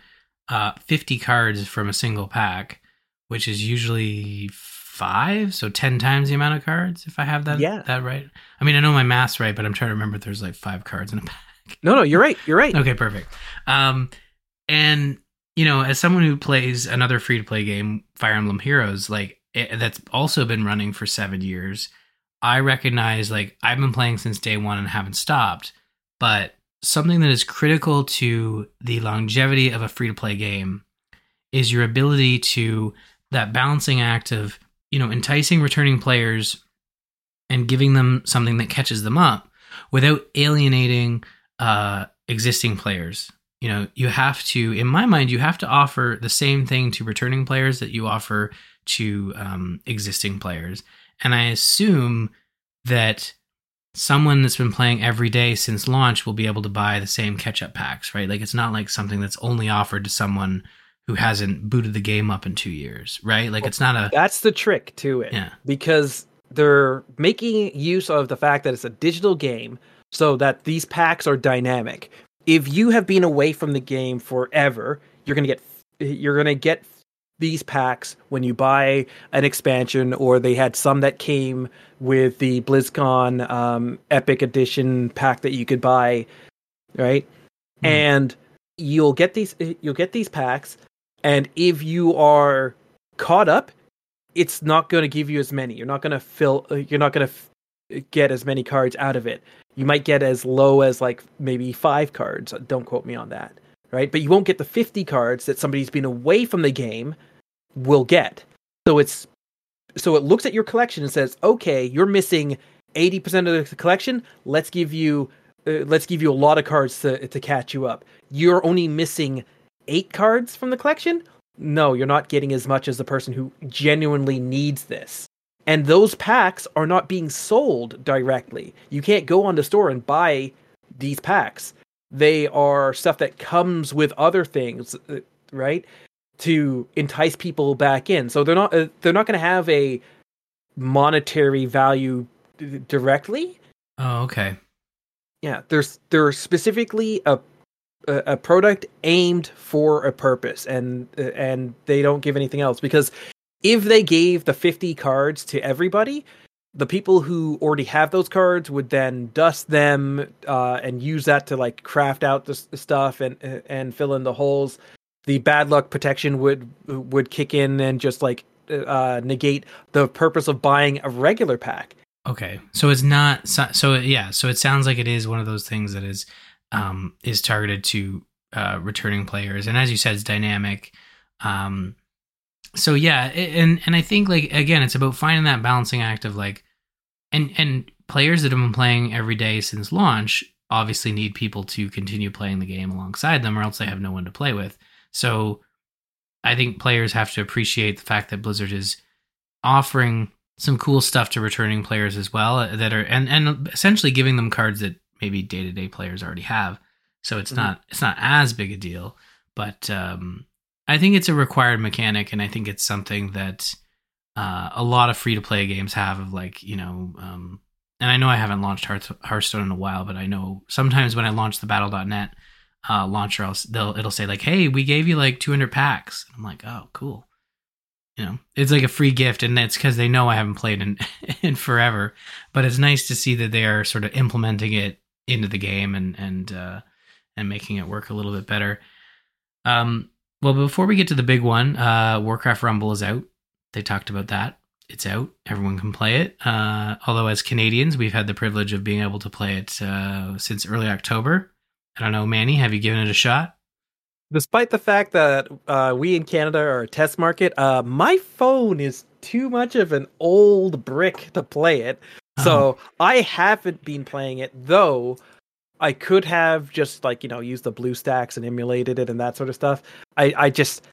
uh, 50 cards from a single pack, which is usually five, so 10 times the amount of cards. If I have that yeah. that right. I mean, I know my math's right, but I'm trying to remember. There's like five cards in a pack. No, no, you're right. You're right. okay, perfect. Um, and you know, as someone who plays another free to play game, Fire Emblem Heroes, like it, that's also been running for seven years I recognize like I've been playing since day one and haven't stopped, but something that is critical to the longevity of a free to play game is your ability to that balancing act of, you know, enticing returning players and giving them something that catches them up without alienating uh, existing players. You know, you have to, in my mind, you have to offer the same thing to returning players that you offer to um, existing players. And I assume that someone that's been playing every day since launch will be able to buy the same catch up packs, right? Like it's not like something that's only offered to someone who hasn't booted the game up in two years, right? Like well, it's not a. That's the trick to it. Yeah. Because they're making use of the fact that it's a digital game so that these packs are dynamic. If you have been away from the game forever, you're going to get you're to get these packs when you buy an expansion, or they had some that came with the BlizzCon um, Epic Edition pack that you could buy, right? Mm. And you'll get these you'll get these packs, and if you are caught up, it's not going to give you as many. You're not going to fill. You're not going to f- get as many cards out of it. You might get as low as like maybe five cards. Don't quote me on that right? But you won't get the 50 cards that somebody's been away from the game will get. So it's so it looks at your collection and says, "Okay, you're missing 80% of the collection. Let's give you uh, let's give you a lot of cards to to catch you up. You're only missing 8 cards from the collection? No, you're not getting as much as the person who genuinely needs this." And those packs are not being sold directly. You can't go on the store and buy these packs. They are stuff that comes with other things, uh, right? To entice people back in. So they're not uh, they're not going to have a monetary value d- directly. Oh, okay. Yeah, there's they're specifically a a, product aimed for a purpose, and uh, and they don't give anything else because if they gave the 50 cards to everybody, the people who already have those cards would then dust them uh, and use that to like craft out the, stuff and and fill in the holes. The bad luck protection would would kick in and just like uh, negate the purpose of buying a regular pack. Okay, so it's not so, so yeah. So it sounds like it is one of those things that is um, is targeted to uh, returning players, and as you said, it's dynamic. Um, so yeah, and and I think like again, it's about finding that balancing act of like, and and players that have been playing every day since launch obviously need people to continue playing the game alongside them, or else they have no one to play with. So I think players have to appreciate the fact that Blizzard is offering some cool stuff to returning players as well uh, that are and and essentially giving them cards that maybe day-to-day players already have so it's mm-hmm. not it's not as big a deal but um, i think it's a required mechanic and i think it's something that uh, a lot of free-to-play games have of like you know um, and i know i haven't launched hearthstone in a while but i know sometimes when i launch the battle.net uh, launcher I'll, they'll it'll say like hey we gave you like 200 packs. I'm like oh cool. You know it's like a free gift and it's because they know i haven't played in in forever but it's nice to see that they are sort of implementing it into the game and and uh and making it work a little bit better. Um well before we get to the big one uh warcraft rumble is out. They talked about that. It's out. Everyone can play it. Uh although as canadians we've had the privilege of being able to play it uh since early october. I don't know manny have you given it a shot? Despite the fact that uh, we in Canada are a test market, uh, my phone is too much of an old brick to play it. Oh. So I haven't been playing it, though I could have just like, you know, used the BlueStacks and emulated it and that sort of stuff. I, I just,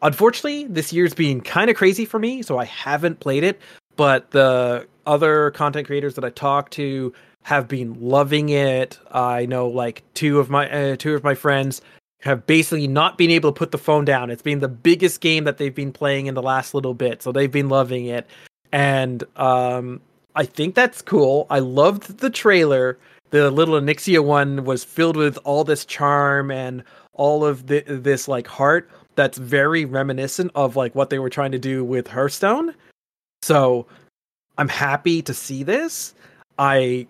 unfortunately, this year's been kind of crazy for me, so I haven't played it. But the other content creators that I talk to have been loving it. I know like two of my uh, two of my friends have basically not been able to put the phone down. It's been the biggest game that they've been playing in the last little bit, so they've been loving it. And um, I think that's cool. I loved the trailer. The little Onyxia one was filled with all this charm and all of the, this like heart that's very reminiscent of like what they were trying to do with Hearthstone. So I'm happy to see this. I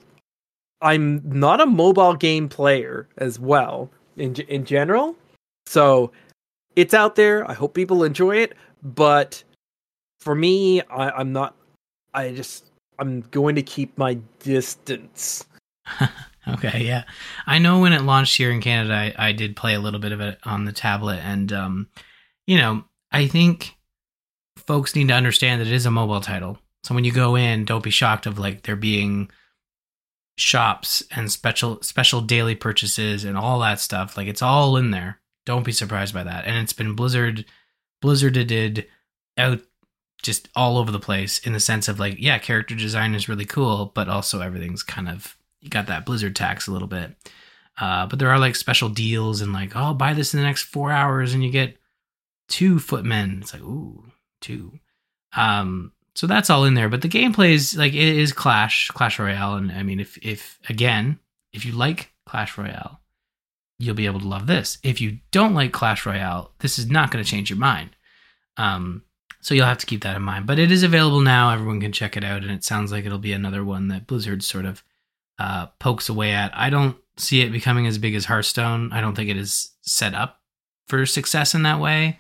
I'm not a mobile game player as well, in in general. So it's out there. I hope people enjoy it. But for me, I, I'm not. I just I'm going to keep my distance. okay, yeah. I know when it launched here in Canada, I, I did play a little bit of it on the tablet, and um, you know, I think folks need to understand that it is a mobile title. So when you go in, don't be shocked of like there being shops and special special daily purchases and all that stuff. Like it's all in there. Don't be surprised by that. And it's been Blizzard Blizzarded out just all over the place in the sense of like, yeah, character design is really cool, but also everything's kind of you got that Blizzard tax a little bit. Uh, but there are like special deals and like, oh, buy this in the next four hours and you get two footmen. It's like, ooh, two. Um, so that's all in there. But the gameplay is like it is Clash, Clash Royale, and I mean, if if again, if you like Clash Royale, you'll be able to love this. If you don't like Clash Royale, this is not going to change your mind. Um, so you'll have to keep that in mind. But it is available now. Everyone can check it out, and it sounds like it'll be another one that Blizzard sort of uh, pokes away at. I don't see it becoming as big as Hearthstone. I don't think it is set up for success in that way.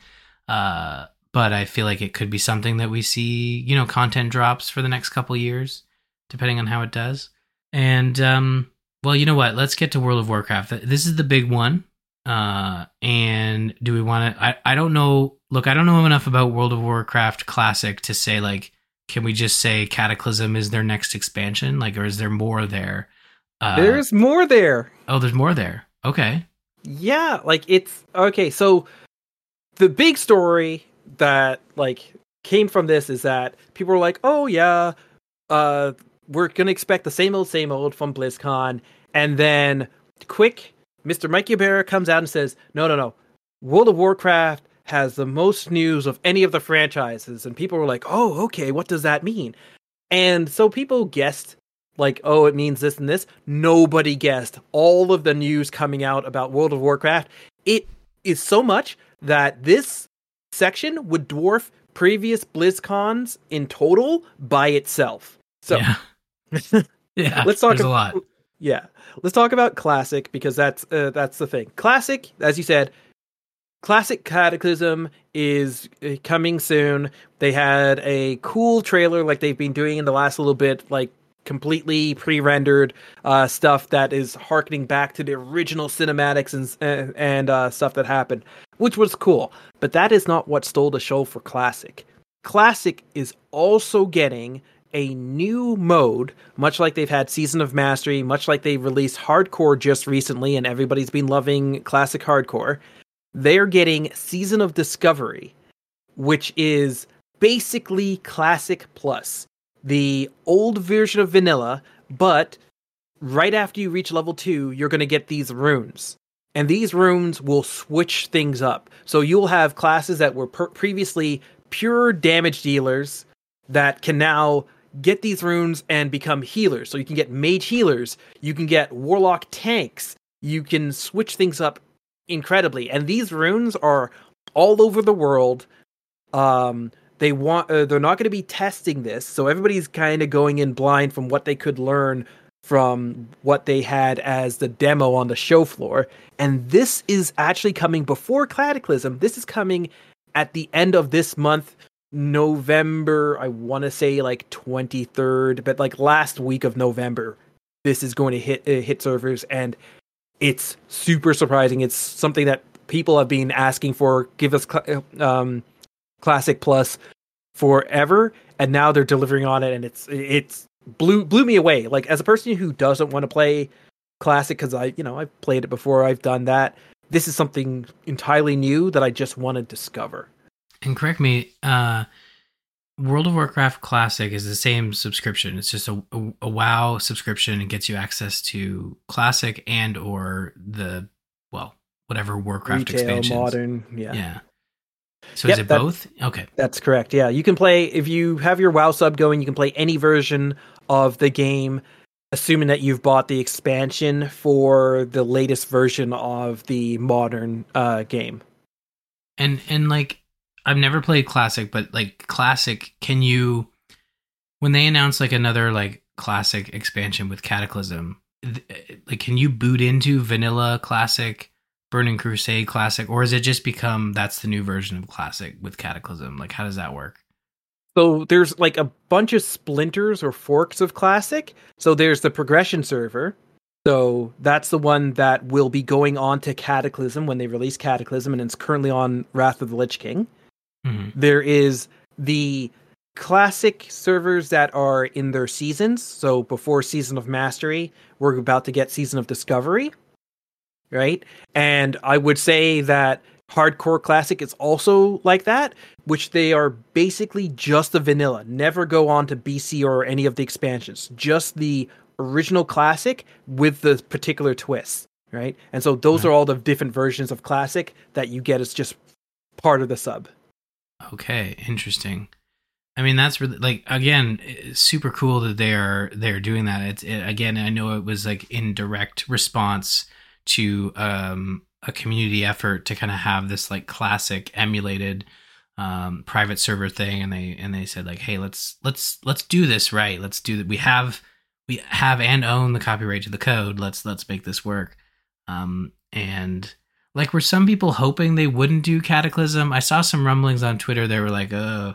Uh, but I feel like it could be something that we see, you know, content drops for the next couple years, depending on how it does. And um, well, you know what? Let's get to World of Warcraft. This is the big one. Uh, and do we want to? I I don't know. Look, I don't know enough about World of Warcraft Classic to say like, can we just say Cataclysm is their next expansion? Like, or is there more there? Uh, there's more there. Oh, there's more there. Okay. Yeah, like it's okay. So the big story that like came from this is that people were like, "Oh yeah, uh, we're gonna expect the same old, same old from BlizzCon," and then quick, Mr. Mike Ybarra comes out and says, "No, no, no, World of Warcraft has the most news of any of the franchises," and people were like, "Oh, okay, what does that mean?" And so people guessed like, oh, it means this and this. Nobody guessed all of the news coming out about World of Warcraft. It is so much that this section would dwarf previous BlizzCons in total by itself. So yeah, yeah. let's talk there's a lot. yeah, let's talk about classic because that's uh, that's the thing. Classic, as you said, classic Cataclysm is uh, coming soon. They had a cool trailer like they've been doing in the last little bit, like completely pre-rendered uh, stuff that is harkening back to the original cinematics and and, and uh, stuff that happened, which was cool. But that is not what stole the show for Classic. Classic is also getting a new mode, much like they've had Season of Mastery, much like they released Hardcore just recently, and everybody's been loving Classic Hardcore. They're getting Season of Discovery, which is basically Classic Plus, the old version of Vanilla, but right after you reach level two, you're going to get these runes. And these runes will switch things up. So you'll have classes that were per- previously pure damage dealers that can now get these runes and become healers. So you can get mage healers, you can get warlock tanks, you can switch things up incredibly. And these runes are all over the world. Um, they want uh, they're not going to be testing this, so everybody's kind of going in blind from what they could learn from what they had as the demo on the show floor. And this is actually coming before Cataclysm. This is coming at the end of this month, November, I want to say like 23rd, but like last week of November, this is going to hit uh, hit servers and it's super surprising. It's something that people have been asking for. Give us cl- um, Classic Plus forever, and now they're delivering on it, and it's it's blew blew me away. Like as a person who doesn't want to play Classic because I you know I've played it before, I've done that. This is something entirely new that I just want to discover. And correct me, uh, World of Warcraft Classic is the same subscription. It's just a, a, a WoW subscription and gets you access to Classic and or the well, whatever Warcraft Retail, expansions. modern, yeah. Yeah. So Yep, is it that- both? Okay. That's correct. Yeah, you can play if you have your WoW sub going. You can play any version of the game, assuming that you've bought the expansion for the latest version of the modern uh, game. And and like I've never played classic, but like classic, can you when they announce like another like classic expansion with Cataclysm, th- like can you boot into vanilla classic, Burning Crusade classic, or is it just become that's the new version of classic with Cataclysm? Like how does that work? So there's like a bunch of splinters or forks of classic. So there's the progression server. So that's the one that will be going on to Cataclysm when they release Cataclysm, and it's currently on Wrath of the Lich King. Mhm. There is the classic servers that are in their seasons. So before Season of Mastery, we're about to get Season of Discovery, right? And I would say that Hardcore Classic is also like that, which they are basically just the vanilla. Never go on to BC or any of the expansions. Just the original Classic with the particular twists, right? And so those Right. are all the different versions of Classic that you get as just part of the sub. Okay, interesting. I mean, that's really like again, super cool that they are they're doing that. It's it, again, I know it was like in direct response to um, a community effort to kind of have this like classic emulated um, private server thing, and they and they said like, hey, let's let's let's do this right. Let's do that. We have we have and own the copyright to the code. Let's let's make this work. Um, and like, were some people hoping they wouldn't do Cataclysm? I saw some rumblings on Twitter. They were like, "Oh,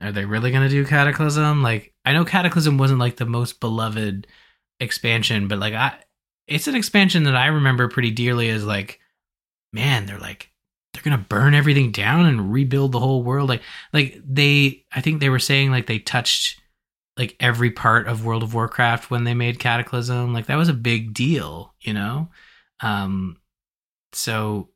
are they really gonna do Cataclysm?" Like, I know Cataclysm wasn't like the most beloved expansion, but like, I it's an expansion that I remember pretty dearly as like, man, they're like they're gonna burn everything down and rebuild the whole world. Like, like they, I think they were saying like they touched like every part of World of Warcraft when they made Cataclysm. Like that was a big deal, you know. Um, so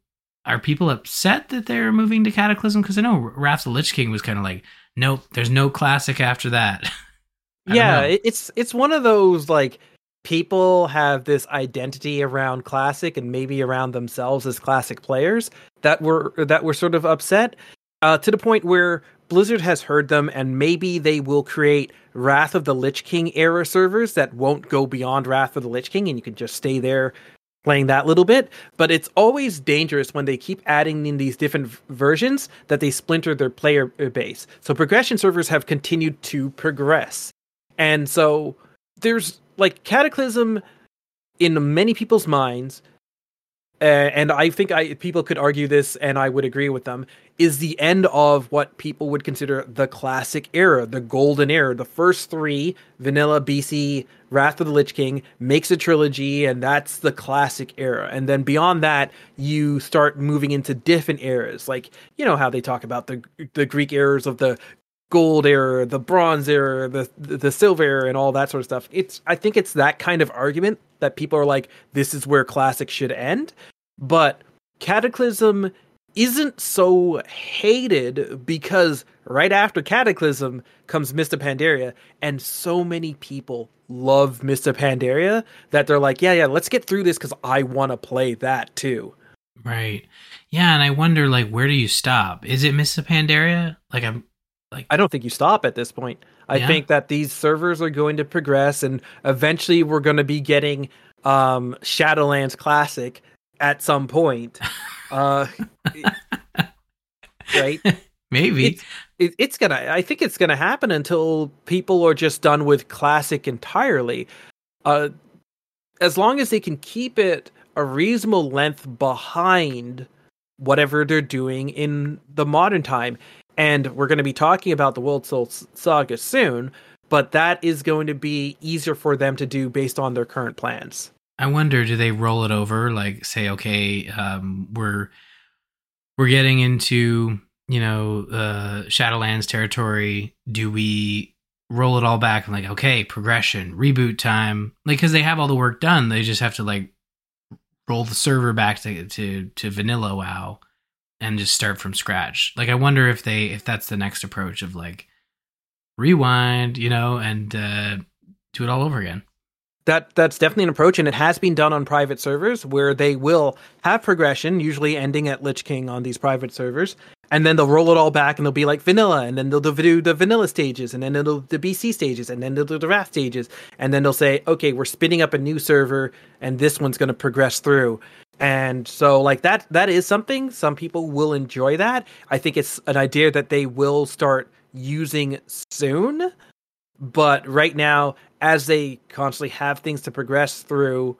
are people upset that they're moving to Cataclysm? Because I know Wrath of the Lich King was kind of like nope, there's no classic after that. yeah, it's it's one of those like people have this identity around classic and maybe around themselves as classic players that were that were sort of upset uh, to the point where Blizzard has heard them and maybe they will create Wrath of the Lich King era servers that won't go beyond Wrath of the Lich King and you can just stay there playing that little bit. But it's always dangerous when they keep adding in these different versions that they splinter their player uh, base. So progression servers have continued to progress. And so there's like Cataclysm in many people's minds, uh, and I think I people could argue this, and I would agree with them. Is the end of what people would consider the classic era, the golden era. The first three, Vanilla, BC, Wrath of the Lich King, makes a trilogy, and that's the classic era. And then beyond that, you start moving into different eras, like you know how they talk about the the Greek eras of the gold era, the bronze era, the the silver era, and all that sort of stuff. It's I think it's that kind of argument that people are like, this is where classic should end. But Cataclysm isn't so hated because right after Cataclysm comes Mists of Pandaria, and so many people love Mists of Pandaria that they're like, yeah, yeah, let's get through this because I want to play that too. Right. Yeah, and I wonder like where do you stop? Is it Mists of Pandaria? Like I'm like I don't think you stop at this point. I Yeah. think that these servers are going to progress and eventually we're going to be getting um Shadowlands Classic at some point. Uh right? maybe. It's it, it's to I think it's to happen until people are just done with classic entirely. Uh as long as they can keep it a reasonable length behind whatever they're doing in the modern time. And we're going to be talking about the World Soul Saga soon, but that is going to be easier for them to do based on their current plans. I wonder, do they roll it over? Like, say, okay, um, we're we're getting into you know uh, Shadowlands territory. Do we roll it all back and like, okay, progression, reboot time? Like, because they have all the work done, they just have to like roll the server back to to to vanilla WoW and just start from scratch. Like, I wonder if they if that's the next approach of like rewind, you know, and uh, do it all over again. That that's definitely an approach, and it has been done on private servers where they will have progression, usually ending at Lich King on these private servers, and then they'll roll it all back, and they'll be like vanilla, and then they'll do the vanilla stages, and then they'll do the BC stages, and then they'll do the Wrath stages, and then they'll say, okay, we're spinning up a new server, and this one's going to progress through. And so, like that, that is something some people will enjoy. That I think it's an idea that they will start using soon but right now as they constantly have things to progress through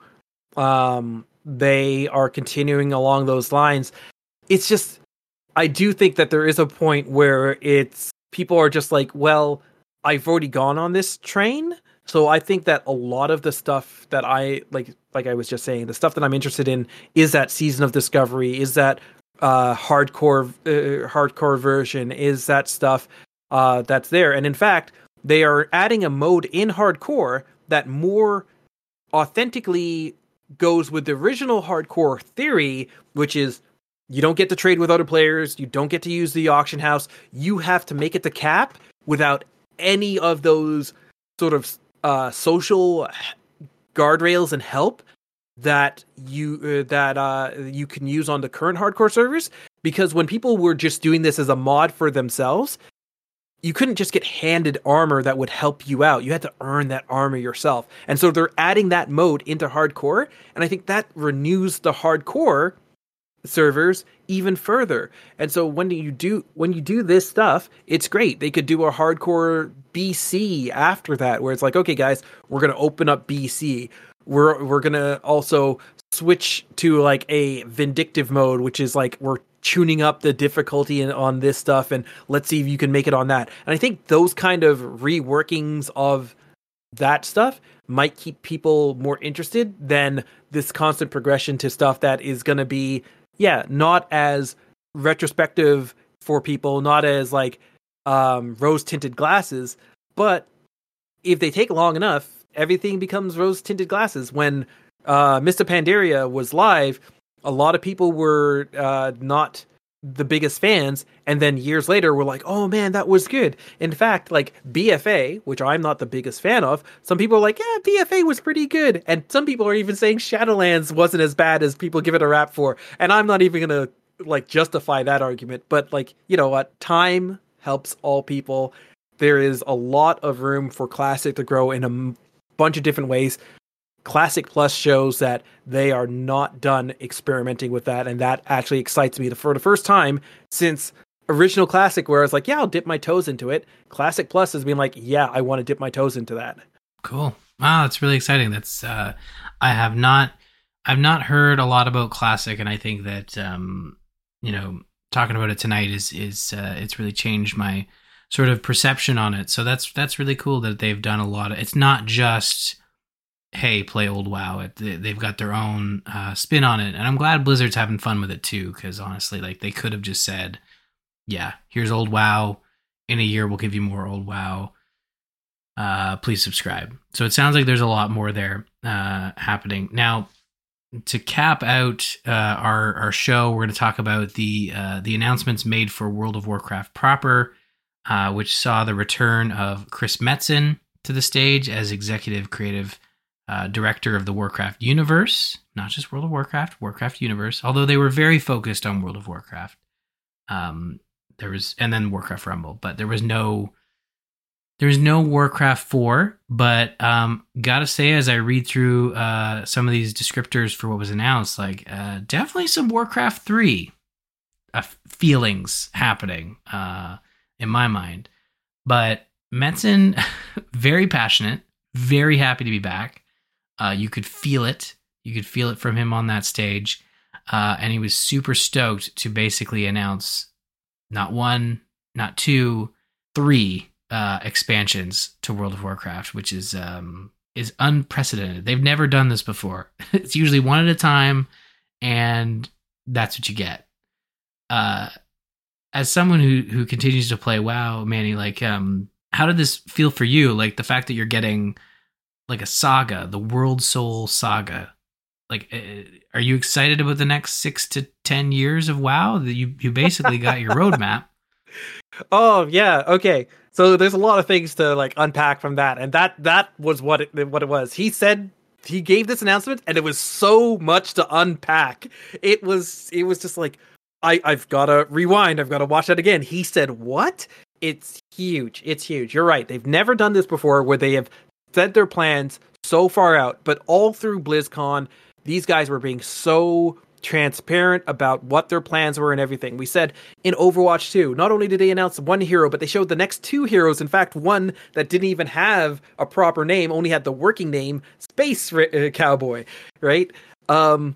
um they are continuing along those lines. It's just i do think that there is a point where it's people are just like well i've already gone on this train. So i think that a lot of the stuff that i like like i was just saying the stuff that i'm interested in is that season of discovery is that uh hardcore uh, hardcore version is that stuff uh that's there. And in fact they are adding a mode in hardcore that more authentically goes with the original hardcore theory, which is you don't get to trade with other players, you don't get to use the auction house, you have to make it to cap without any of those sort of uh, social guardrails and help that you uh, that uh, you can use on the current hardcore servers. Because when people were just doing this as a mod for themselves you couldn't just get handed armor that would help you out. You had to earn that armor yourself. And so they're adding that mode into hardcore, and I think that renews the hardcore servers even further. And so when you do when you do this stuff, it's great. They could do a hardcore BC after that where it's like, okay guys, we're going to open up BC. We're we're going to also switch to like a vindictive mode which is like we're tuning up the difficulty in, on this stuff and let's see if you can make it on that. And I think those kind of reworkings of that stuff might keep people more interested than this constant progression to stuff that is going to be yeah, not as retrospective for people, not as like um rose tinted glasses, but if they take long enough, everything becomes rose tinted glasses. When uh Mists of Pandaria was live, a lot of people were uh, not the biggest fans and then years later we're like oh man that was good. In fact like bfa which i'm not the biggest fan of some people are like yeah bfa was pretty good. And some people are even saying shadowlands wasn't as bad as people give it a rap for. And i'm not even gonna like justify that argument but like you know what? Time helps all people. There is a lot of room for classic to grow in a m- bunch of different ways Classic Plus shows that they are not done experimenting with that, and that actually excites me for the first time since original Classic, where I was like, yeah, I'll dip my toes into it. Classic Plus has been like, yeah, I want to dip my toes into that. Cool. Wow, that's really exciting. That's uh, I have not I've not heard a lot about Classic, and I think that um, you know talking about it tonight is is uh, it's really changed my sort of perception on it. So that's that's really cool that they've done a lot of. It's not just hey, play old WoW. It, they've got their own uh, spin on it, and I'm glad Blizzard's having fun with it too. Because honestly, like they could have just said, "Yeah, here's old WoW. In a year, we'll give you more old WoW. Uh, please subscribe." So it sounds like there's a lot more there uh, happening now. To cap out uh, our our show, we're going to talk about the uh, the announcements made for World of Warcraft proper, uh, which saw the return of Chris Metzen to the stage as executive creative uh, director of the Warcraft universe, not just World of Warcraft, Warcraft universe. Although they were very focused on World of Warcraft, um, there was and then Warcraft Rumble, but there was no there was no Warcraft four. But um, gotta say, as I read through uh, some of these descriptors for what was announced, like uh, definitely some Warcraft three uh, feelings happening uh, in my mind. But Metzen, very passionate, very happy to be back. Uh, you could feel it. You could feel it from him on that stage. Uh, and he was super stoked to basically announce not one, not two, three uh, expansions to World of Warcraft, which is um, is unprecedented. They've never done this before. it's usually one at a time, and that's what you get. Uh, as someone who who continues to play WoW, Manny, like, um, how did this feel for you? Like the fact that you're getting like a saga, the World Soul saga. Like, uh, are you excited about the next six to ten years of WoW? You you basically got your roadmap. Oh yeah, okay. So there's a lot of things to like unpack from that, and that that was what it what it was. He said he gave this announcement, and it was so much to unpack. It was it was just like I I've got to rewind. I've got to watch that again. He said what? It's huge. It's huge. You're right. They've never done this before, where they have set their plans so far out, but all through BlizzCon, these guys were being so transparent about what their plans were and everything. We said in Overwatch 2, not only did they announce one hero, but they showed the next two heroes. In fact, one that didn't even have a proper name, only had the working name Space uh, Cowboy, right? Um,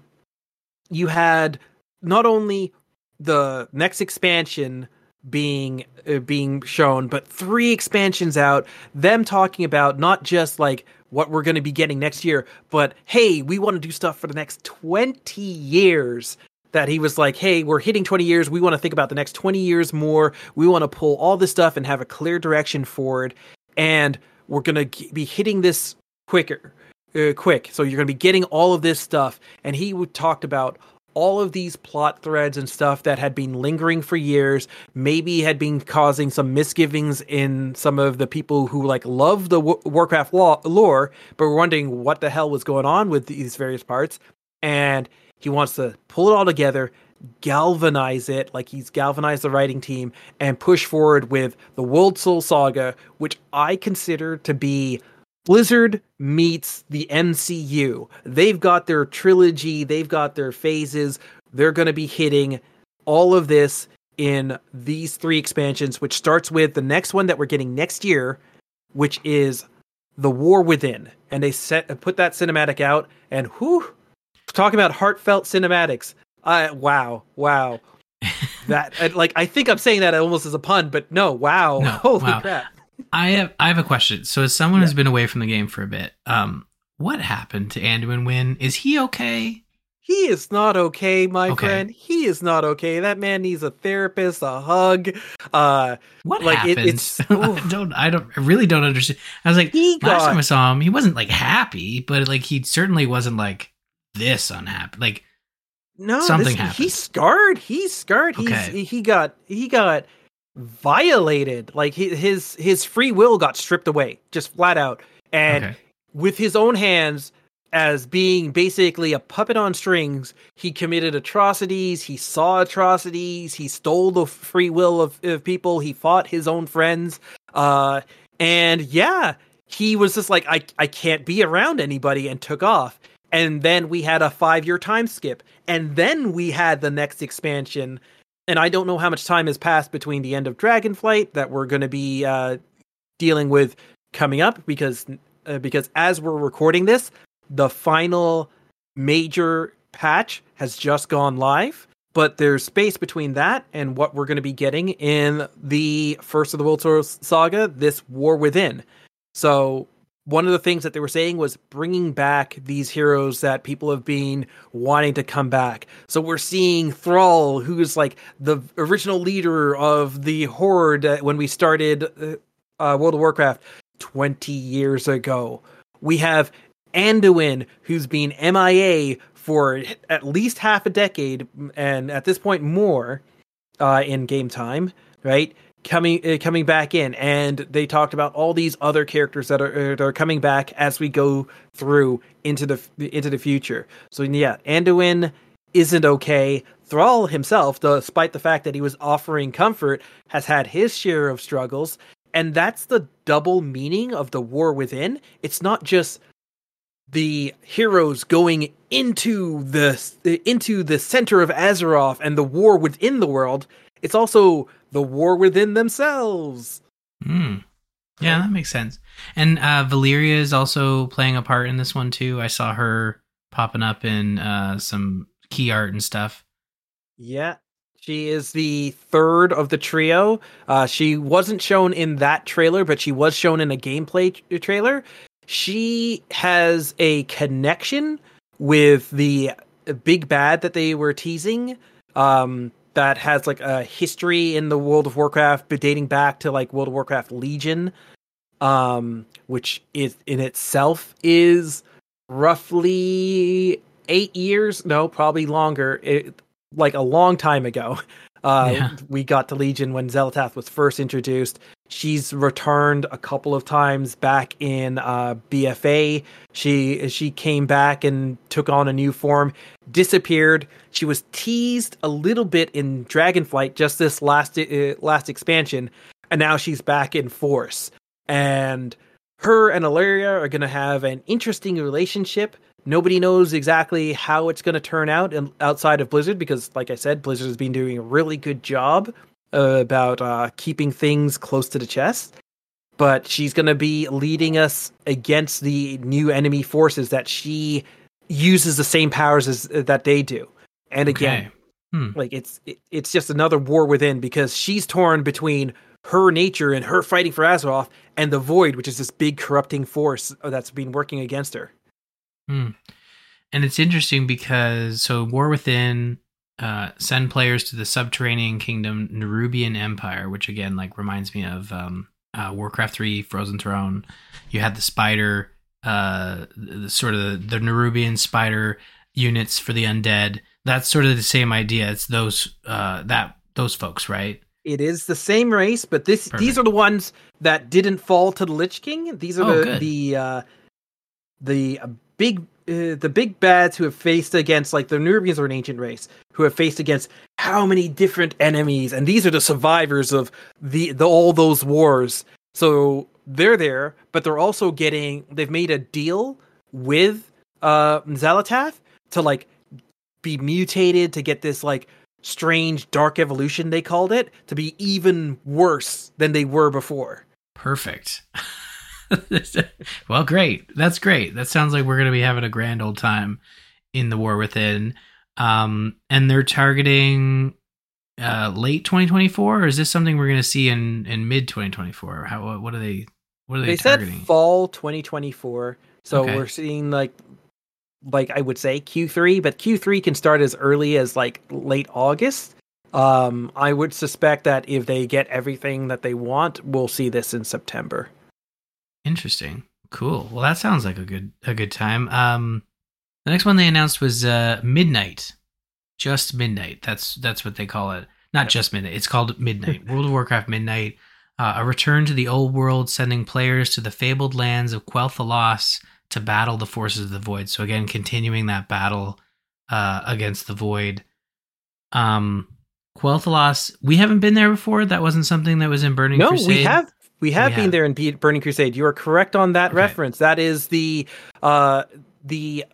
you had not only the next expansion being uh, being shown but three expansions out them talking about not just like what we're going to be getting next year but hey we want to do stuff for the next 20 years. That he was like hey we're hitting 20 years we want to think about the next 20 years more we want to pull all this stuff and have a clear direction forward and we're going to be hitting this quicker uh, quick. So you're going to be getting all of this stuff. And he talked about all of these plot threads and stuff that had been lingering for years maybe had been causing some misgivings in some of the people who like love the warcraft lore but were wondering what the hell was going on with these various parts. And he wants to pull it all together galvanize it like he's galvanized the writing team and push forward with the world soul saga which i consider to be Blizzard meets the MCU. They've got their trilogy, they've got their phases. They're going to be hitting all of this in these three expansions, which starts with the next one that we're getting next year, which is The War Within. And they set put that cinematic out, and whew, talking about heartfelt cinematics. Uh, wow, wow. that like I think I'm saying that almost as a pun, but no, wow, no, holy wow. crap! I have I have a question. So as someone yeah. who's been away from the game for a bit, um, what happened to Anduin Wrynn? Is he okay? He is not okay, my okay. friend. He is not okay. That man needs a therapist, a hug. Uh, what like happened? It, it's I don't I don't I really don't understand. I was like he last got, time I saw him, he wasn't like happy, but like he certainly wasn't like this unhappy. Like No, Something this, happened. He's scarred. He's scarred. Okay. He's he got he got violated. Like his his free will got stripped away, just flat out. And Okay. with his own hands, as being basically a puppet on strings, he committed atrocities. He saw atrocities. He stole the free will of, of people. He fought his own friends. Uh, and yeah, he was just like, I I can't be around anybody, and took off. And then we had a five year time skip. And then we had the next expansion. And I don't know how much time has passed between the end of Dragonflight that we're going to be uh, dealing with coming up because uh, because as we're recording this, the final major patch has just gone live. But there's space between that and what we're going to be getting in the first of the World Soul saga, this War Within. So one of the things that they were saying was bringing back these heroes that people have been wanting to come back. So we're seeing Thrall, who's like the original leader of the Horde when we started uh, uh, World of Warcraft 20 years ago. We have Anduin, who's been MIA for at least half a decade, and at this point more uh, in game time, right? Coming uh, coming back in, and they talked about all these other characters that are that are coming back as we go through into the into the future. So yeah, Anduin isn't okay. Thrall himself, despite the fact that he was offering comfort, has had his share of struggles, and that's the double meaning of the war within. It's not just the heroes going into the into the center of Azeroth and the war within the world. It's also the war within themselves. Hmm. Yeah, that makes sense. And uh, Alleria is also playing a part in this one too. I saw her popping up in uh, some key art and stuff. Yeah. She is the third of the trio. Uh, she wasn't shown in that trailer, but she was shown in a gameplay t- trailer. She has a connection with the big bad that they were teasing. Um, that has like a history in the World of Warcraft, but dating back to like World of Warcraft Legion, um, which is in itself is roughly eight years. No, probably longer. It, like a long time ago. Uh, Yeah. We got to Legion when Xal'atath was first introduced. She's returned a couple of times back in uh, BFA. She she came back and took on a new form, disappeared. She was teased a little bit in Dragonflight just this last uh, last expansion, and now she's back in force. And her and Alleria are going to have an interesting relationship. Nobody knows exactly how it's going to turn out in, outside of Blizzard because, like I said, Blizzard has been doing a really good job uh, about uh, keeping things close to the chest. But she's going to be leading us against the new enemy forces that she uses the same powers as uh, that they do. And again, Okay. Hmm. like it's it, it's just another war within because she's torn between her nature and her fighting for Azeroth and the Void, which is this big corrupting force that's been working against her. Hmm. And it's interesting because so War Within uh, send players to the subterranean kingdom Nerubian Empire, which again like reminds me of um, uh, Warcraft Three, Frozen Throne. You had the spider, uh, the, sort of the, Nerubian spider units for the undead. That's sort of the same idea. It's those uh, that those folks, right? It is the same race, but this Perfect. these are the ones that didn't fall to the Lich King. These are Oh, the good. the uh, the uh, big uh, the big bads who have faced against like the Nerubians are an ancient race who have faced against how many different enemies, and these are the survivors of the, the all those wars. So they're there, but they're also getting they've made a deal with uh Xal'atath to like be mutated to get this like strange dark evolution they called it to be even worse than they were before. Perfect. well, great. That's great. That sounds like we're going to be having a grand old time in the War Within. Um, and they're targeting uh, late 2024, or is this something we're going to see in in mid 2024? How what, are they what are they, They said targeting? fall 2024. So Okay. we're seeing like like I would say Q3, but Q3 can start as early as like late August. Um I would suspect that if they get everything that they want, we'll see this in September. Interesting. Cool. Well, that sounds like a good a good time. Um, the next one they announced was uh, Midnight, Just Midnight. That's that's what they call it. Not just Midnight. It's called Midnight. World of Warcraft Midnight. Uh, a return to the old world, sending players to the fabled lands of Quel'Thalas to battle the forces of the Void. So again, continuing that battle uh, against the Void. Um, Quel'Thalas, we haven't been there before. That wasn't something that was in Burning Crusade. no, Crusade. we have we have been there in Burning Crusade. You are correct on that Okay. reference. That is the uh the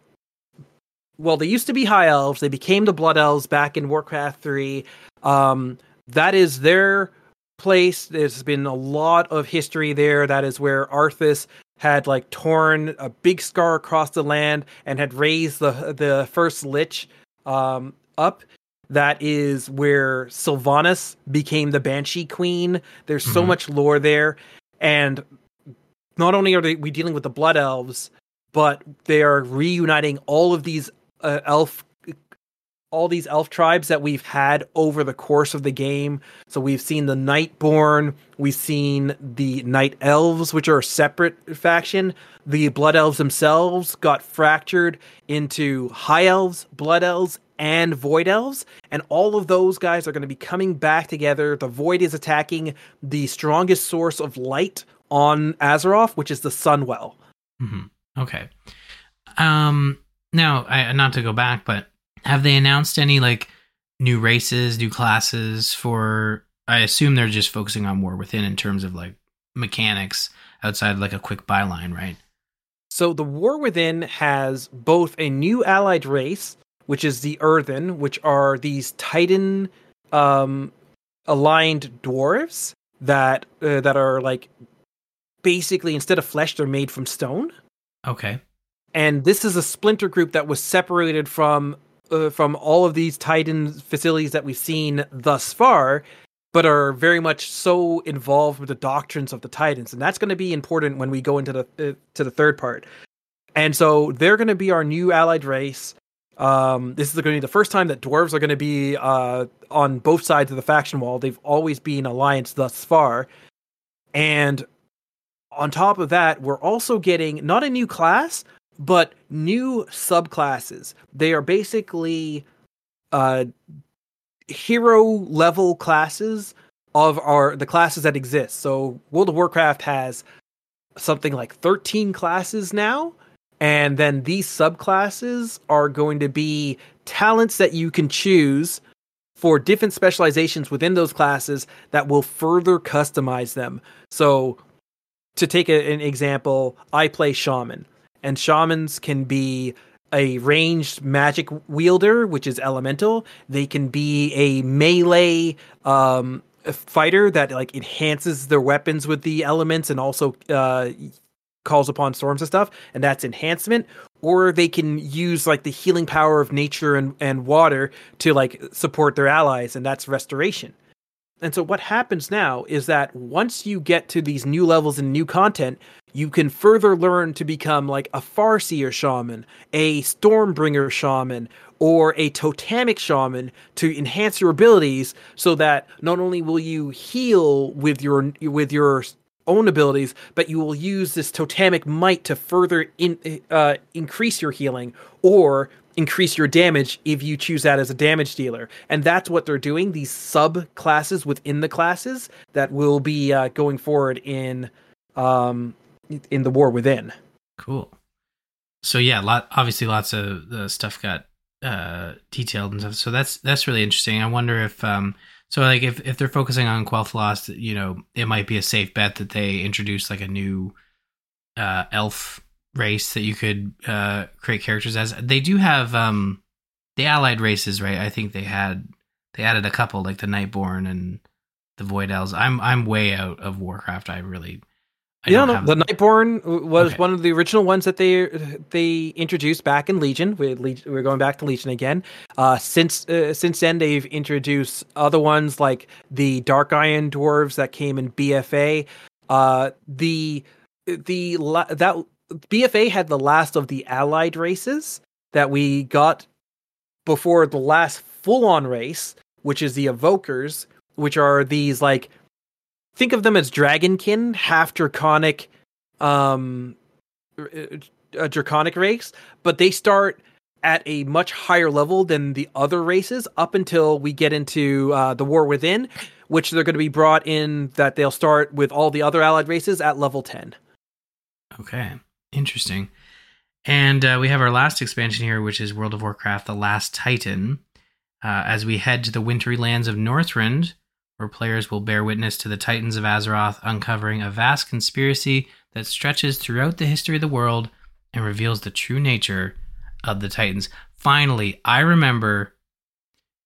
well, they used to be high elves. They became the blood elves back in Warcraft 3. Um that is their place. There's been a lot of history there. That is where Arthas had like torn a big scar across the land and had raised the the first lich um up. That is where Sylvanas became the Banshee Queen. There's so Mhm. much lore there, and not only are they, we dealing with the Blood Elves, but they are reuniting all of these uh, elf, all these elf tribes that we've had over the course of the game. So we've seen the Nightborne, we've seen the Night Elves, which are a separate faction. The Blood Elves themselves got fractured into High Elves, Blood Elves, and Void Elves, and all of those guys are going to be coming back together. The Void is attacking the strongest source of light on Azeroth, which is the Sunwell. hmm Okay. Um. Now, I, not to go back, but have they announced any like new races, new classes for? I assume they're just focusing on War Within in terms of like mechanics outside like a quick byline, right? So the War Within has both a new allied race, which is the Earthen, which are these Titan um, aligned dwarves that uh, that are like basically instead of flesh, they're made from stone. Okay. And this is a splinter group that was separated from uh, from all of these Titan facilities that we've seen thus far, but are very much so involved with the doctrines of the Titans, and that's going to be important when we go into the uh, to the third part. And so they're going to be our new allied race. Um, this is going to be the first time that dwarves are going to be uh, on both sides of the faction wall. They've always been alliance thus far, and on top of that, we're also getting not a new class, but new subclasses. They are basically uh, hero level classes of our the classes that exist. So World of Warcraft has something like 13 classes now, and then these subclasses are going to be talents that you can choose for different specializations within those classes that will further customize them. So to take a, an example, I play shaman, and shamans can be a ranged magic wielder, which is elemental. They can be a melee um, fighter that like enhances their weapons with the elements and also uh, calls upon storms and stuff, and that's enhancement. Or they can use like the healing power of nature and, and water to like support their allies, and that's restoration. And so what happens now is that once you get to these new levels and new content, you can further learn to become like a Farseer shaman, a Stormbringer shaman, or a totemic shaman to enhance your abilities so that not only will you heal with your with your own abilities, but you will use this totemic might to further in, uh, increase your healing or increase your damage if you choose that as a damage dealer. And that's what they're doing. These sub classes within the classes that will be uh, going forward in um, in the war within. Cool. So yeah, lot obviously lots of the stuff got uh detailed and stuff. So that's that's really interesting. I wonder if um so like if if they're focusing on Quel'Thalas, you know, it might be a safe bet that they introduce like a new uh elf race that you could uh create characters as. They do have um the allied races, right? I think they had they added a couple like the Nightborne and the Void Elves. I'm I'm way out of Warcraft. I really I yeah, don't no, have the Nightborne was Okay. one of the original ones that they they introduced back in Legion. We Leg- we're going back to Legion again. Uh, since uh, since then, they've introduced other ones like the Dark Iron dwarves that came in BFA. Uh, the the that BFA had the last of the allied races that we got before the last full on race, which is the Evokers, which are these like think of them as dragonkin, half draconic, um, a draconic race, but they start at a much higher level than the other races up until we get into uh, the War Within, which they're going to be brought in that they'll start with all the other allied races at level 10. Okay, interesting. And uh, we have our last expansion here, which is World of Warcraft The Last Titan. Uh, as we head to the wintry lands of Northrend, where players will bear witness to the Titans of Azeroth uncovering a vast conspiracy that stretches throughout the history of the world and reveals the true nature of the Titans. Finally, I remember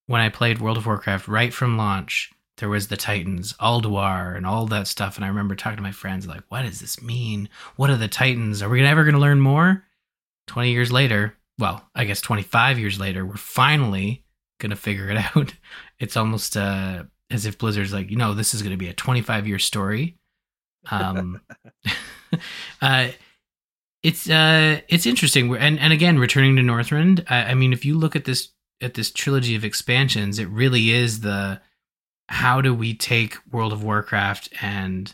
when I played World of Warcraft right from launch, there was the Titans, Ulduar, and all that stuff. And I remember talking to my friends, like, what does this mean? What are the Titans? Are we ever going to learn more? 20 years later, well, I guess 25 years later, we're finally going to figure it out. It's almost uh, as if Blizzard's like, you know, this is going to be a 25 year story. Um, uh, it's uh it's interesting and and again returning to northrend I, I, mean if you look at this at this trilogy of expansions it really is the how do we take world of warcraft and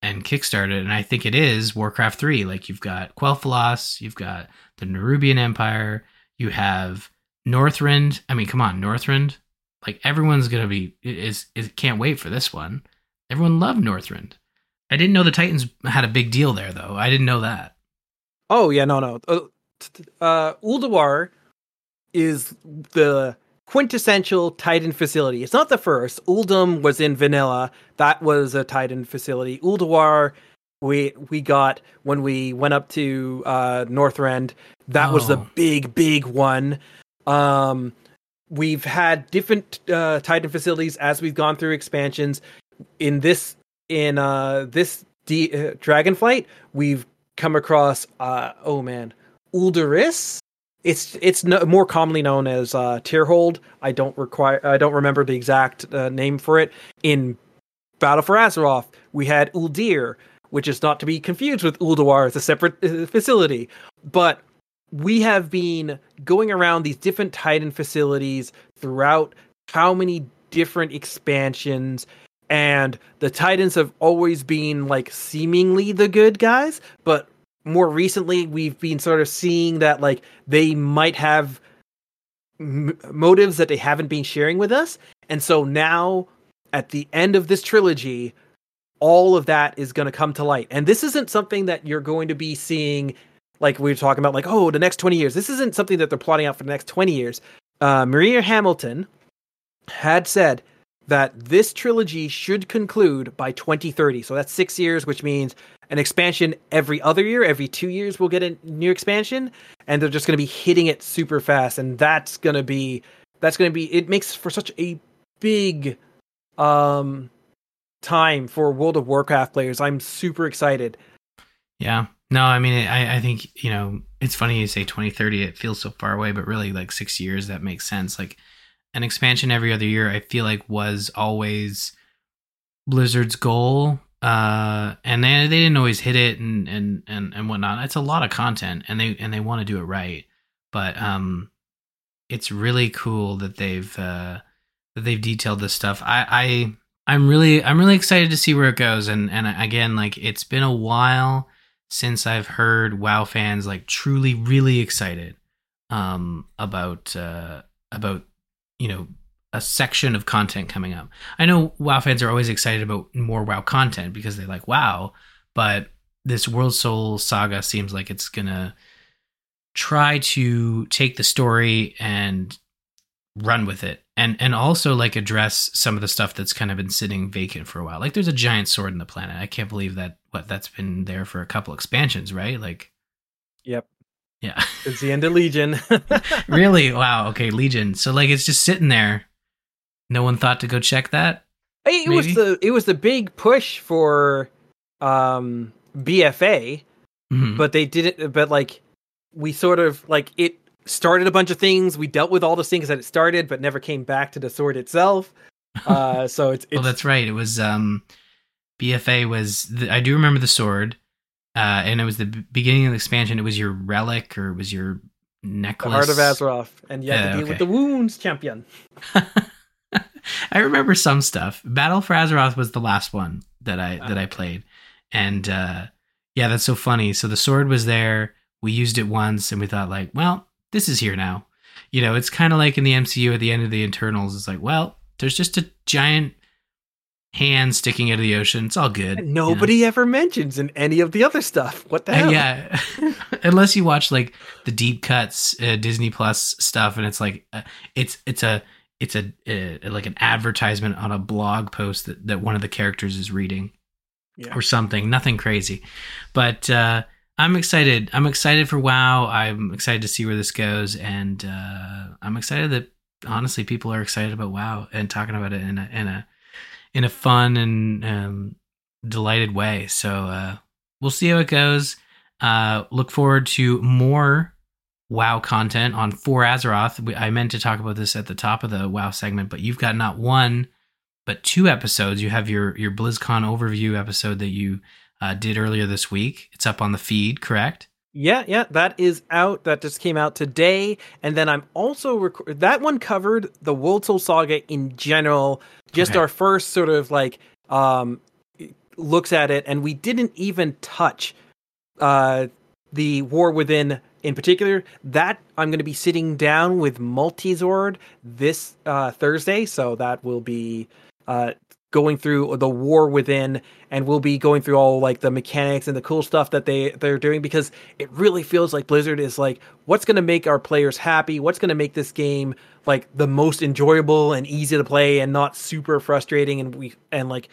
and kickstart it? And i think it is warcraft 3 like you've got quel'thalas you've got the nerubian empire you have northrend. I mean come on northrend? Like everyone's gonna be is is can't wait for this one. Everyone loved northrend. I didn't know the titans had a big deal there though. I didn't know that. Oh yeah, no, no. Uh, uh, Ulduar is the quintessential Titan facility. It's not the first. Uldum was in vanilla. That was a Titan facility. Ulduar we we got when we went up to uh Northrend. That oh. was the oh. big big one. Um we've had different uh Titan facilities as we've gone through expansions. In this in uh this D- uh, Dragonflight, we've come across uh oh man Ulduris. It's it's no, more commonly known as uh, Tyrhold. I don't require I don't remember the exact uh, name for it. In Battle for Azeroth, we had Uldir, which is not to be confused with Ulduar. It's a separate uh, facility, but we have been going around these different Titan facilities throughout how many different expansions and the Titans have always been like seemingly the good guys, but more recently we've been sort of seeing that like they might have m- motives that they haven't been sharing with us. And so now at the end of this trilogy, all of that is going to come to light. And this isn't something that you're going to be seeing like we were talking about like oh, the next 20 years. This isn't something that they're plotting out for the next 20 years. Uh, Maria Hamilton had said that this trilogy should conclude by 2030. So that's six years, which means an expansion every other year. Every two years, we'll get a new expansion, and they're just going to be hitting it super fast. And that's going to be that's going to be it makes for such a big um time for World of Warcraft players. I'm super excited. Yeah. No, I mean, I, I think, you know, it's funny you say 2030, it feels so far away, but really like six years, that makes sense. Like, an expansion every other year i feel like was always blizzard's goal uh and they, they didn't always hit it and and and, and whatnot. It's a lot of content and they and they want to do it right. But um it's really cool that they've uh that they've detailed this stuff. I i i'm really i'm really excited to see where it goes. And and again like it's been a while since i've heard wow fans like truly really excited um about uh about you know a section of content coming up. I know WoW fans are always excited about more WoW content because they like WoW, but this World Soul saga seems like it's gonna try to take the story and run with it and and also like address some of the stuff that's kind of been sitting vacant for a while like there's a giant sword in the planet i can't believe that what that's been there for a couple expansions right like yep yeah. It's the end of Legion. really? Wow. Okay, Legion. So like it's just sitting there. No one thought to go check that? It maybe? was the it was the big push for um BFA, mm-hmm. but they didn't. but like we sort of like it started a bunch of things. We dealt with all the things that it started, but never came back to the sword itself. Uh, so it's, it's well, that's right. It was um, BFA was the, I do remember the sword, uh, and it was the beginning of the expansion. It was your relic or it was your necklace. The Heart of Azeroth, and you had uh, to deal okay. with the wounds champion. I remember some stuff. Battle for Azeroth was the last one that I that I played, and uh, yeah, that's so funny. So the sword was there. We used it once, and we thought like, well, this is here now. You know, it's kind of like in the MCU at the end of the Eternals. It's like, well, there's just a giant hand sticking out of the ocean. It's all good. Nobody you know? ever mentions in any of the other stuff. What the hell? Yeah, unless you watch like the deep cuts uh, Disney Plus stuff, and it's like uh, it's it's a it's a uh, like an advertisement on a blog post that that one of the characters is reading, yeah. or something. Nothing crazy, but. uh I'm excited. I'm excited for WoW. I'm excited to see where this goes, and uh, I'm excited that honestly people are excited about WoW and talking about it in a in a in a fun and um, delighted way. So uh, we'll see how it goes. Uh, look forward to more WoW content on For Azeroth. I meant to talk about this at the top of the WoW segment, but you've got not one but two episodes. You have your your BlizzCon overview episode that you uh, did earlier this week. It's up on the feed, correct? Yeah, yeah, that is out. That just came out today, and then I'm also rec- that one covered the World Soul saga in general. Just okay. our first sort of like um looks at it, and we didn't even touch uh the War Within in particular. That I'm going to be sitting down with Multizord this uh, Thursday, so that will be uh, going through the war within and we'll be going through all like the mechanics and the cool stuff that they they're doing because it really feels like blizzard is like what's going to make our players happy what's going to make this game like the most enjoyable and easy to play and not super frustrating and we and like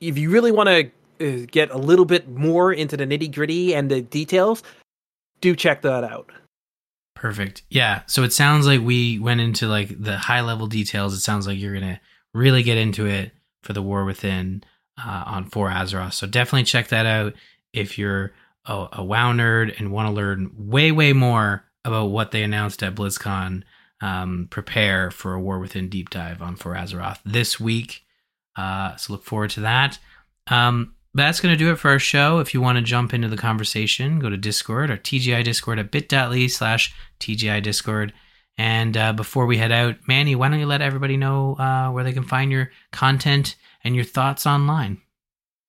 if you really want to uh, get a little bit more into the nitty gritty and the details do check that out perfect yeah so it sounds like we went into like the high level details it sounds like you're gonna really get into it for the War Within uh, on For Azeroth. So definitely check that out if you're a, a WoW nerd and want to learn way, way more about what they announced at BlizzCon. Um, prepare for a War Within deep dive on For Azeroth this week. Uh, so look forward to that. Um, that's going to do it for our show. If you want to jump into the conversation, go to Discord, our TGI Discord at bit.ly slash TGI Discord. And uh, before we head out, Manny, why don't you let everybody know uh, where they can find your content and your thoughts online?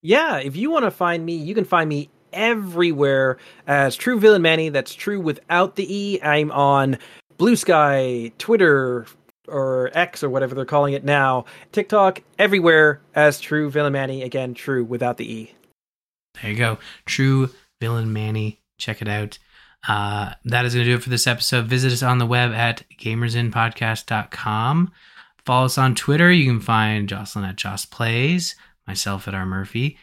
Yeah, if you want to find me, you can find me everywhere as True Villain Manny. That's true without the E. I'm on Blue Sky, Twitter, or X, or whatever they're calling it now, TikTok, everywhere as True Villain Manny. Again, true without the E. There you go. True Villain Manny. Check it out. Uh, that is going to do it for this episode. Visit us on the web at gamersinnpodcast.com. Follow us on Twitter. You can find Jocelyn at Joss Plays, myself at R Murphy,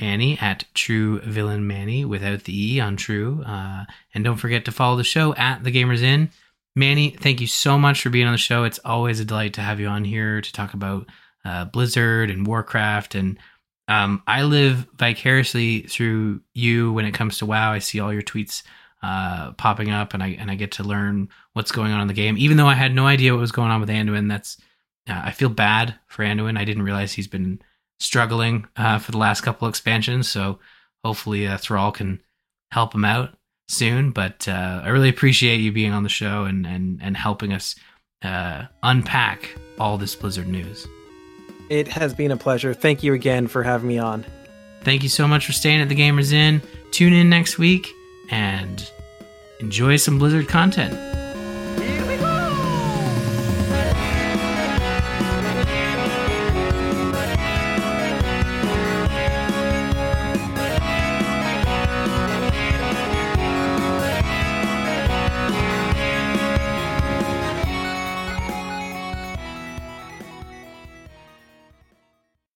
Manny at True Villain Manny without the E on True. Uh, and don't forget to follow the show at The Gamers Inn. Manny, thank you so much for being on the show. It's always a delight to have you on here to talk about uh, Blizzard and Warcraft. And um, I live vicariously through you when it comes to WoW. I see all your tweets uh, popping up, and I and I get to learn what's going on in the game. Even though I had no idea what was going on with Anduin, that's uh, I feel bad for Anduin. I didn't realize he's been struggling uh, for the last couple expansions. So hopefully, uh, Thrall can help him out soon. But uh, I really appreciate you being on the show and and and helping us uh, unpack all this Blizzard news. It has been a pleasure. Thank you again for having me on. Thank you so much for staying at the Gamers Inn. Tune in next week and enjoy some Blizzard content.